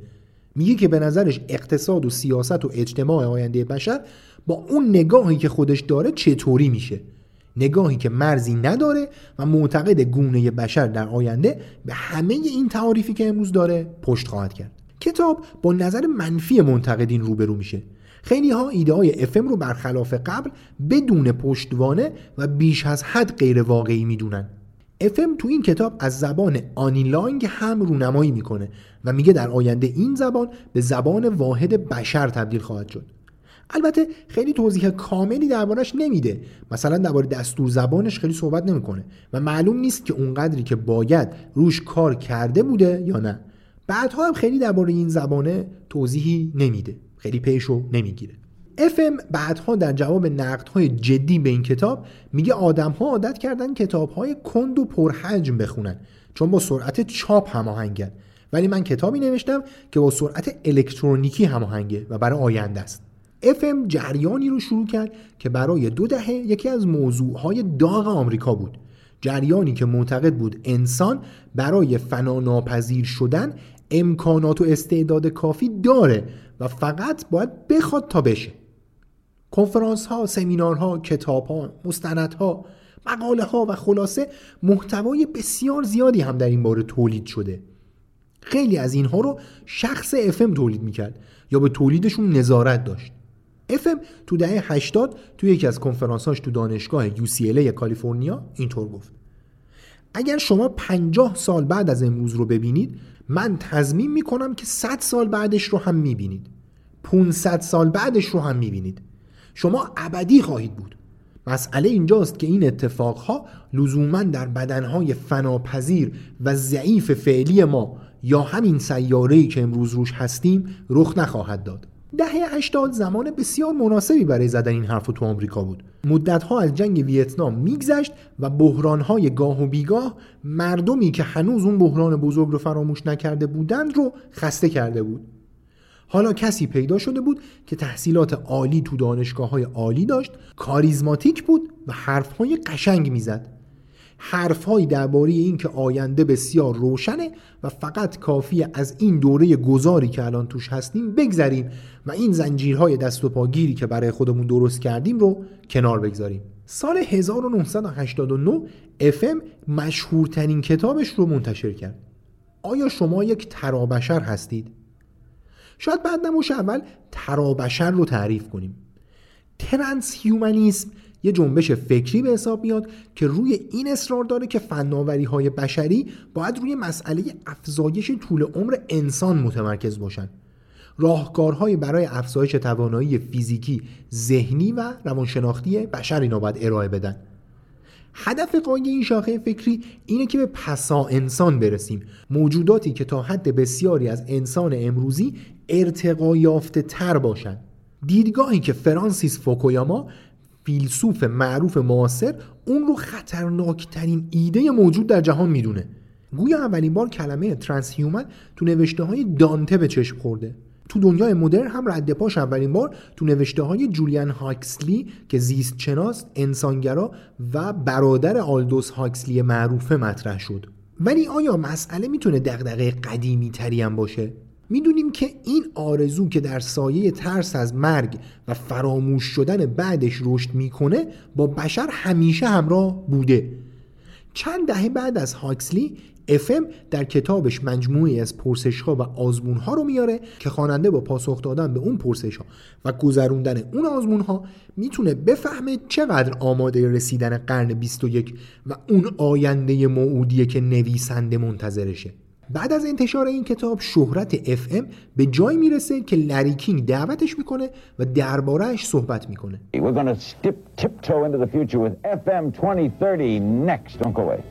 میگه که به نظرش اقتصاد و سیاست و اجتماع آینده بشر با اون نگاهی که خودش داره چطوری میشه. نگاهی که مرزی نداره و معتقد گونه بشر در آینده به همه این تعاریفی که امروز داره پشت خواهد کرد. کتاب با نظر منفی منتقدین روبرو میشه. خیلی ها ایده های افم رو برخلاف قبل بدون پشتوانه و بیش از حد غیر واقعی می‌دونن. افم تو این کتاب از زبان آنیلانگ هم رونمایی می‌کنه و میگه در آینده این زبان به زبان واحد بشر تبدیل خواهد شد. البته خیلی توضیح کاملی دربارش نمیده. مثلا درباره دستور زبانش خیلی صحبت نمی‌کنه و معلوم نیست که اونقدری که باید روش کار کرده بوده یا نه. بعدها هم خیلی درباره این زبانه توضیحی نمیده. خیلی پیشو نمی‌گیره. FM بعدها در جواب نقدهای جدی به این کتاب میگه آدمها عادت کردن کتابهای کند و پرحجم بخونن چون با سرعت چاپ هماهنگن. ولی من کتابی نوشتم که با سرعت الکترونیکی هماهنگه و برای آینده است. FM جریانی رو شروع کرد که برای دو دهه یکی از موضوعهای داغ آمریکا بود. جریانی که معتقد بود انسان برای فناناپذیر شدن امکانات و استعداد کافی داره و فقط باید بخواد تا بشه. کنفرانس ها، سمینارها، کتاب ها، مستند ها، مقاله ها و خلاصه محتوای بسیار زیادی هم در این باره تولید شده. خیلی از اینها رو شخص FM تولید می‌کرد یا به تولیدشون نظارت داشت. FM تو دهه 80 تو یکی از کنفرانساش تو دانشگاه UCLA کالیفرنیا اینطور گفت. اگر شما 50 سال بعد از امروز رو ببینید من تضمین می‌کنم که 100 سال بعدش رو هم می‌بینید. 500 سال بعدش رو هم می‌بینید. شما ابدی خواهید بود. مسئله اینجاست که این اتفاقها لزوما در بدنهای فناپذیر و ضعیف فعلی ما یا همین سیاره‌ای که امروز روش هستیم رخ نخواهد داد. دهه 80 زمان بسیار مناسبی برای زدن این حرف تو آمریکا بود. مدتها از جنگ ویتنام میگذشت و بحرانهای گاه و بیگاه مردمی که هنوز اون بحران بزرگ رو فراموش نکرده بودند رو خسته کرده بود. حالا کسی پیدا شده بود که تحصیلات عالی تو دانشگاه های عالی داشت کاریزماتیک بود و حرفهای قشنگ می‌زد. حرفهایی درباره اینکه آینده بسیار روشنه و فقط کافی از این دوره گذاری که الان توش هستیم بگذریم و این زنجیرهای دست و پاگیری که برای خودمون درست کردیم رو کنار بگذاریم. سال 1989 FM مشهورترین کتابش رو منتشر کرد. آیا شما یک ترابشر هستید؟ شاید بعد نموش اول ترابشر رو تعریف کنیم. ترانس هیومنیسم یه جنبش فکری به حساب میاد که روی این اصرار داره که فناوری های بشری باید روی مسئله افزایش طول عمر انسان متمرکز باشن. راهکارهایی برای افزایش توانایی فیزیکی، ذهنی و روانشناختی بشر اینا باید ارائه بدن. هدف غایی این شاخه فکری اینه که به پسا انسان برسیم. موجوداتی که تا حد بسیاری از انسان امروزی ارتقا یافته تر باشن. دیدگاهی که فرانسیس فوکویاما فیلسوف معروف معاصر اون رو خطرناکترین ایده موجود در جهان می‌دونه. گویا اولین بار کلمه transhuman تو نوشته های دانته به چشم خورده. تو دنیای مدرن هم رد پاش اولین بار تو نوشته های جولیان هاکسلی که زیست شناس، انسانگرا و برادر آلدوس هاکسلی معروفه مطرح شد. ولی آیا مسئله می‌تونه دغدغه قدیمی تری هم باشه؟ می‌دونیم که این آرزو که در سایه ترس از مرگ و فراموش شدن بعدش رشد می‌کنه با بشر همیشه همراه بوده. چند دهه بعد از هاکسلی افم در کتابش مجموعی از پرسش ها و آزمون ها رو میاره که خواننده با پاسخ دادن به اون پرسش ها و گذروندن اون آزمون ها می‌تونه بفهمه چقدر آماده رسیدن قرن 21 و اون آینده موعودیه که نویسنده منتظرشه. بعد از انتشار این کتاب شهرت FM به جای می‌رسه که لریکینگ دعوتش می‌کنه و دربارهش صحبت می‌کنه We're going to stip, tiptoe into the future with FM 2030 next. Don't go away.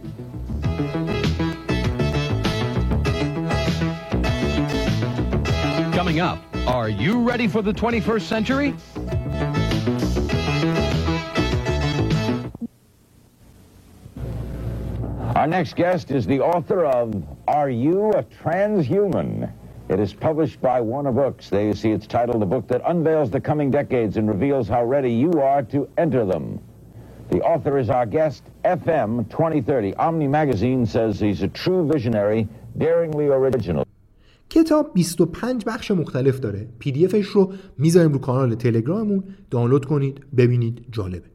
Coming up, are you ready for the 21st century? Our next guest is the author of Are You a Transhuman? It is published by Warner Books. There you see it's titled, a book that unveils the coming decades and reveals how ready you are to enter them. The author is our guest, FM 2030. Omni Magazine says he's a true visionary, daringly original. کتاب 25 بخش مختلف داره پی دی افش رو میذاریم رو کانال تلگراممون دانلود کنید ببینید جالبه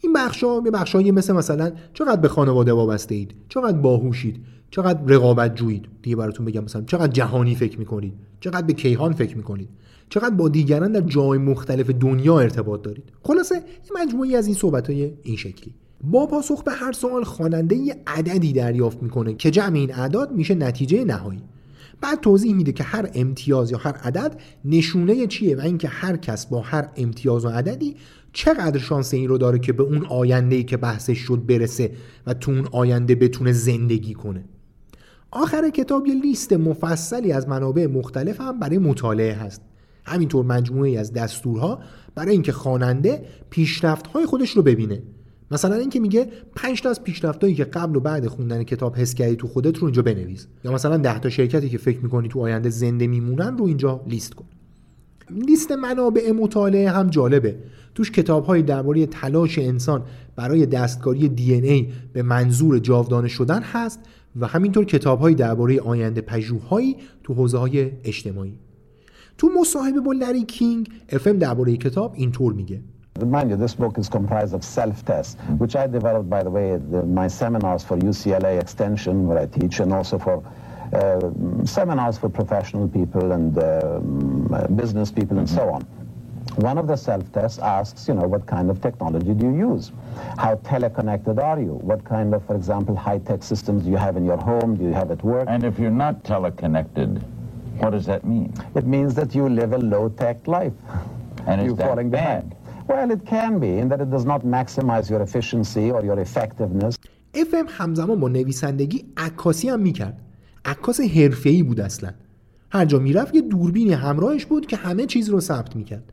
این بخش ها به بخش مثل مثلا چقدر به خانواده وابسته اید چقدر باهوشید؟ چقدر رقابت جویید دیگه براتون بگم مثلا چقدر جهانی فکر می‌کنید؟ چقدر به کیهان فکر می‌کنید؟ چقدر با دیگران در جای مختلف دنیا ارتباط دارید؟ خلاصه یه مجموعی از این صحبت های این شکلی. با پاسخ به هر سوال خواننده یه عددی دریافت می‌کنه که جمع این اعداد میشه نتیجه نهایی. بعد توضیح میده که هر امتیاز یا هر عدد نشونه چیه و اینکه هر کس با هر امتیاز و عددی چقدر شانس این رو داره که به اون آینده ای که بحثش شد برسه و تو اون آینده بتونه زندگی کنه؟ آخر کتاب یه لیست مفصلی از منابع مختلف هم برای مطالعه هست. همینطور مجموعه از دستورها برای اینکه خواننده پیشرفت های خودش رو ببینه. مثلا اینکه میگه 5 تا از پیشرفتایی که قبل و بعد خوندن کتاب حس کردی تو خودت رو اینجا بنویس. یا مثلا 10 تا شرکتی که فکر می‌کنی تو آینده زنده میمونن رو اینجا لیست کن. لیست منابع مطالعه هم جالبه. توش کتاب های درباره تلاش انسان برای دستکاری دی ای به منظور جاودانه شدن هست و همینطور کتاب های درباره آینده پژوهایی تو حوزه های اجتماعی. تو مصاحبه با لری کینگ افم درباره کتاب اینطور میگه. Mind you, this book is comprised of self-tests, which I developed, by the way, the, my seminars for UCLA Extension, where I teach, and also for seminars for professional people and uh, business people and so on. One of the self-tests asks, you know, what kind of technology do you use? How teleconnected are you? What kind of, for example, high-tech systems do you have in your home? Do you have at work? And if you're not teleconnected, what does that mean? It means that you live a low-tech life. And is You're that falling behind. bad? Well, it can be in that it does not maximize your efficiency or your effectiveness. افم همزمان با نویسندگی عکاسی هم میکرد عکاس حرفه‌ای بود اصلا. هر جا می‌رفت یه دوربینی همراهش بود که همه چیز رو ثبت می‌کرد.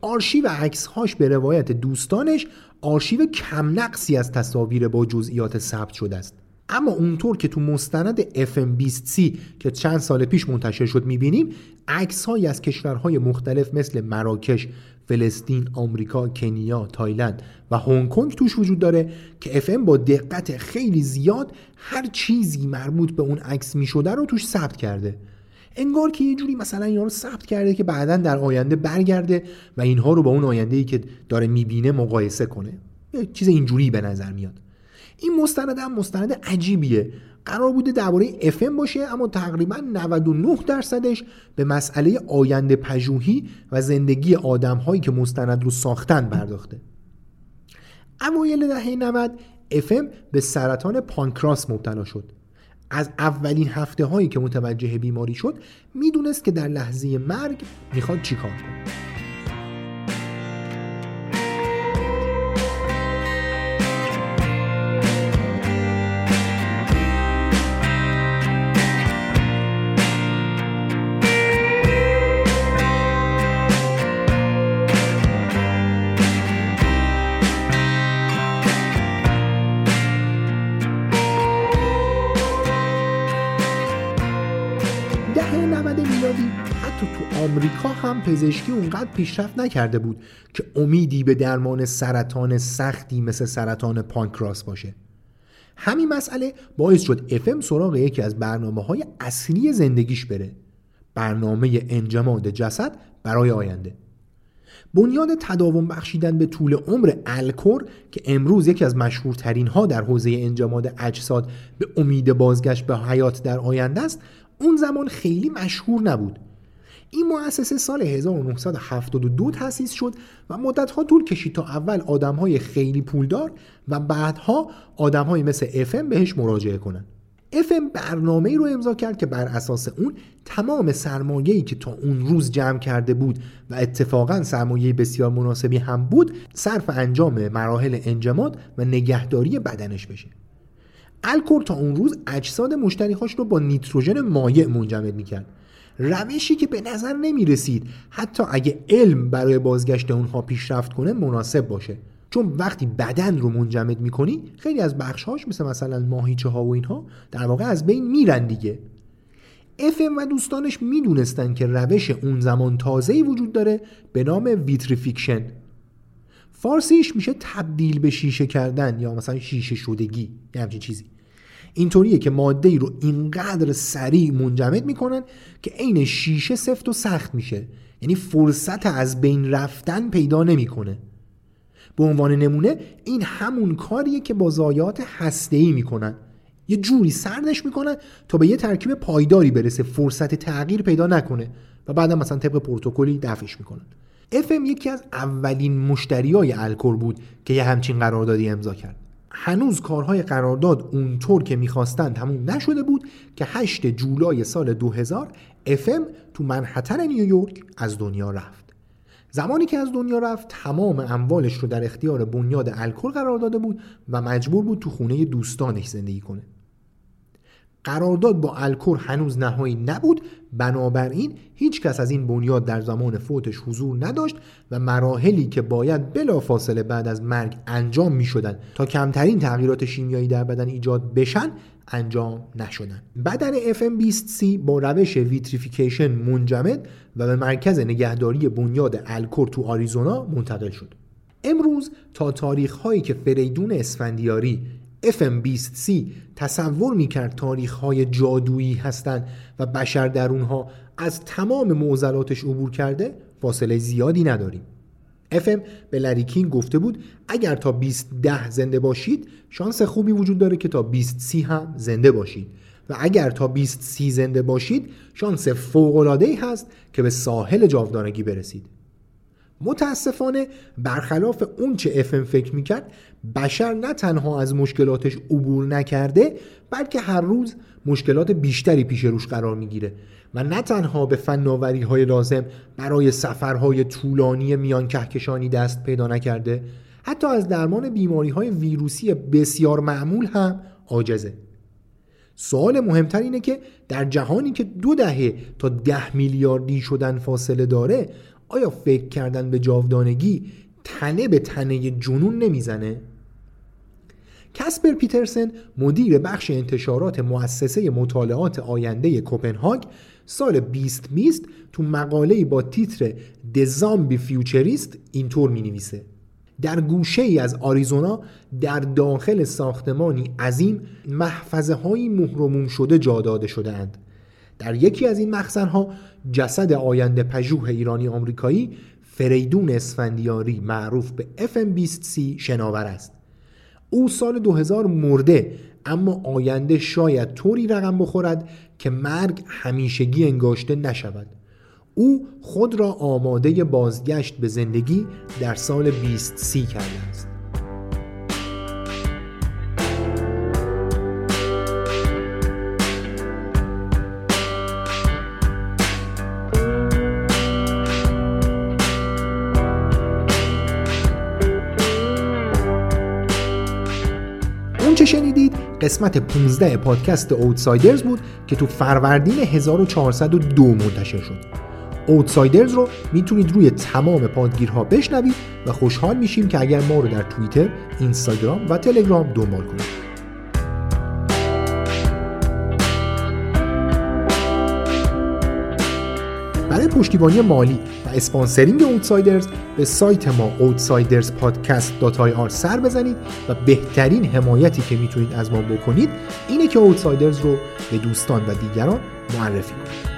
آرشیو عکسهاش به روایت دوستانش آرشیو کم نقصی از تصاویر با جزئیات ثبت شده است. اما اونطور که تو مستند FM20C که چند سال پیش منتشر شد می‌بینیم عکسهایی از کشورهای مختلف مثل مراکش، فلسطین، آمریکا، کنیا، تایلند و هنگ کنگ توش وجود داره که FM با دقت خیلی زیاد هر چیزی مربوط به اون عکس می‌شده رو توش ثبت کرده. انگار که یه جوری مثلا اینا رو ثبت کرده که بعدا در آینده برگرده و اینها رو با اون آینده ای که داره می‌بینه مقایسه کنه. یه چیز اینجوری به نظر میاد. این مستند هم مستند عجیبیه. قرار بوده درباره FM باشه اما تقریبا 99 درصدش به مسئله آینده پژوهی و زندگی آدم هایی که مستند رو ساختن پرداخته. اوایل دهه 90 FM به سرطان پانکراس مبتلا شد. از اولین هفته هایی که متوجه بیماری شد می‌دونست که در لحظه مرگ می‌خواد چیکار کنه. پزشکی اونقدر پیشرفت نکرده بود که امیدی به درمان سرطان سختی مثل سرطان پانکراس باشه. همین مسئله باعث شد افم سراغ یکی از برنامه های اصلی زندگیش بره. برنامه انجماد جسد برای آینده. بنیاد تداوم بخشیدن به طول عمر الکور که امروز یکی از مشهورترین ها در حوزه انجماد اجساد به امید بازگشت به حیات در آینده است اون زمان خیلی مشهور نبود. این مؤسسه سال 1972 تأسیس شد و مدتها طول کشید تا اول آدمهای خیلی پولدار و بعدها آدمهای مثل افم بهش مراجعه کنند. افم برنامه رو امضا کرد که بر اساس اون تمام سرمایه‌ای که تا اون روز جمع کرده بود و اتفاقا سرمایه بسیار مناسبی هم بود صرف انجام مراحل انجماد و نگهداری بدنش بشه الکور تا اون روز اجساد مشتریهاش رو با نیتروژن مایع منجمد می‌کرد روشی که به نظر نمی رسید حتی اگه علم برای بازگشت اونها پیشرفت کنه مناسب باشه. چون وقتی بدن رو منجمد می‌کنی خیلی از بخشهاش مثل مثلا ماهیچه ها و اینها در واقع از بین میرن دیگه. FM و دوستانش می‌دونستن که روش اون زمان تازه‌ای وجود داره به نام vitrification. فارسیش میشه تبدیل به شیشه کردن یا مثلا شیشه شدگی یه همچین چیزی. اینطوریه که ماده ای رو اینقدر سریع منجمد می‌کنن که عین شیشه سفت و سخت میشه. یعنی فرصت از بین رفتن پیدا نمی‌کنه. به عنوان نمونه این همون کاریه که با ضایعات هسته‌ای می‌کنن. یه جوری سردش می‌کنن تا به یه ترکیب پایداری برسه فرصت تغییر پیدا نکنه و بعدا مثلا طبق پروتکلی دفعش می‌کنن. FM یکی از اولین مشتریای الکور بود که یه همچین قراردادی امضا کرد. هنوز کارهای قرارداد اونطور که می‌خواستن تموم نشده بود که 8 جولای سال 2000 FM تو منحتن نیویورک از دنیا رفت. زمانی که از دنیا رفت تمام اموالش رو در اختیار بنیاد الکل قرار داده بود و مجبور بود تو خونه دوستانش زندگی کنه. قرارداد با الکور هنوز نهایی نبود بنابراین هیچ کس از این بنیاد در زمان فوتش حضور نداشت و مراحلی که باید بلافاصله بعد از مرگ انجام می شدن تا کمترین تغییرات شیمیایی در بدن ایجاد بشن انجام نشدن بدن FM2030 با روش vitrification منجمد و به مرکز نگهداری بنیاد الکور تو آریزونا منتقل شد. امروز تا تاریخ هایی که فریدون اسفندیاری FM20C تصور می‌کرد تاریخ های جادویی هستند و بشر در اونها از تمام معضلاتش عبور کرده فاصله زیادی نداریم. FM به لریکین گفته بود اگر تا 20 ده زنده باشید شانس خوبی وجود داره که تا 20 سی هم زنده باشید. و اگر تا 20 سی زنده باشید شانس فوق هست که به ساحل جاودانگی برسید. متاسفانه برخلاف اون چه افم فکر می‌کرد بشر نه تنها از مشکلاتش عبور نکرده بلکه هر روز مشکلات بیشتری پیش روش قرار می‌گیره و نه تنها به فناوری های لازم برای سفرهای طولانی میان کهکشانی دست پیدا نکرده حتی از درمان بیماری های ویروسی بسیار معمول هم عاجزه. سوال مهمتر اینه که در جهانی که دو دهه تا ده میلیاردی شدن فاصله داره آیا فکر کردن به جاودانگی تنه به تنه جنون نمی‌زنه؟ کسپر پیترسن مدیر بخش انتشارات مؤسسه مطالعات آینده کوپنهاگ سال 2020 تو مقاله با تیتر Zombie Futurist اینطور می نویسه در گوشه ای از آریزونا در داخل ساختمانی عظیم محفظه های شده جا داده شده اند. در یکی از این مخزنها جسد آینده پژوه ایرانی آمریکایی فریدون اسفندیاری معروف به FM20C شناور است. او سال 2000 مرده اما آینده شاید طوری رقم بخورد که مرگ همیشگی انگاشته نشود. او خود را آماده بازگشت به زندگی در سال 20 کرده است. قسمت 15 پادکست Outsiders بود که تو فروردین 1402 منتشر شد. Outsiders رو می‌تونید روی تمام پادگیرها بشنوید و خوشحال میشیم که اگر ما رو در توییتر، اینستاگرام و تلگرام دنبال کنید. برای پشتیبانی مالی و sponsoring Outsiders به سایت ما outsiderspodcast.ir سر بزنید و بهترین حمایتی که می‌تونید از ما بکنید اینه که اوتسایدرز رو به دوستان و دیگران معرفی کنید.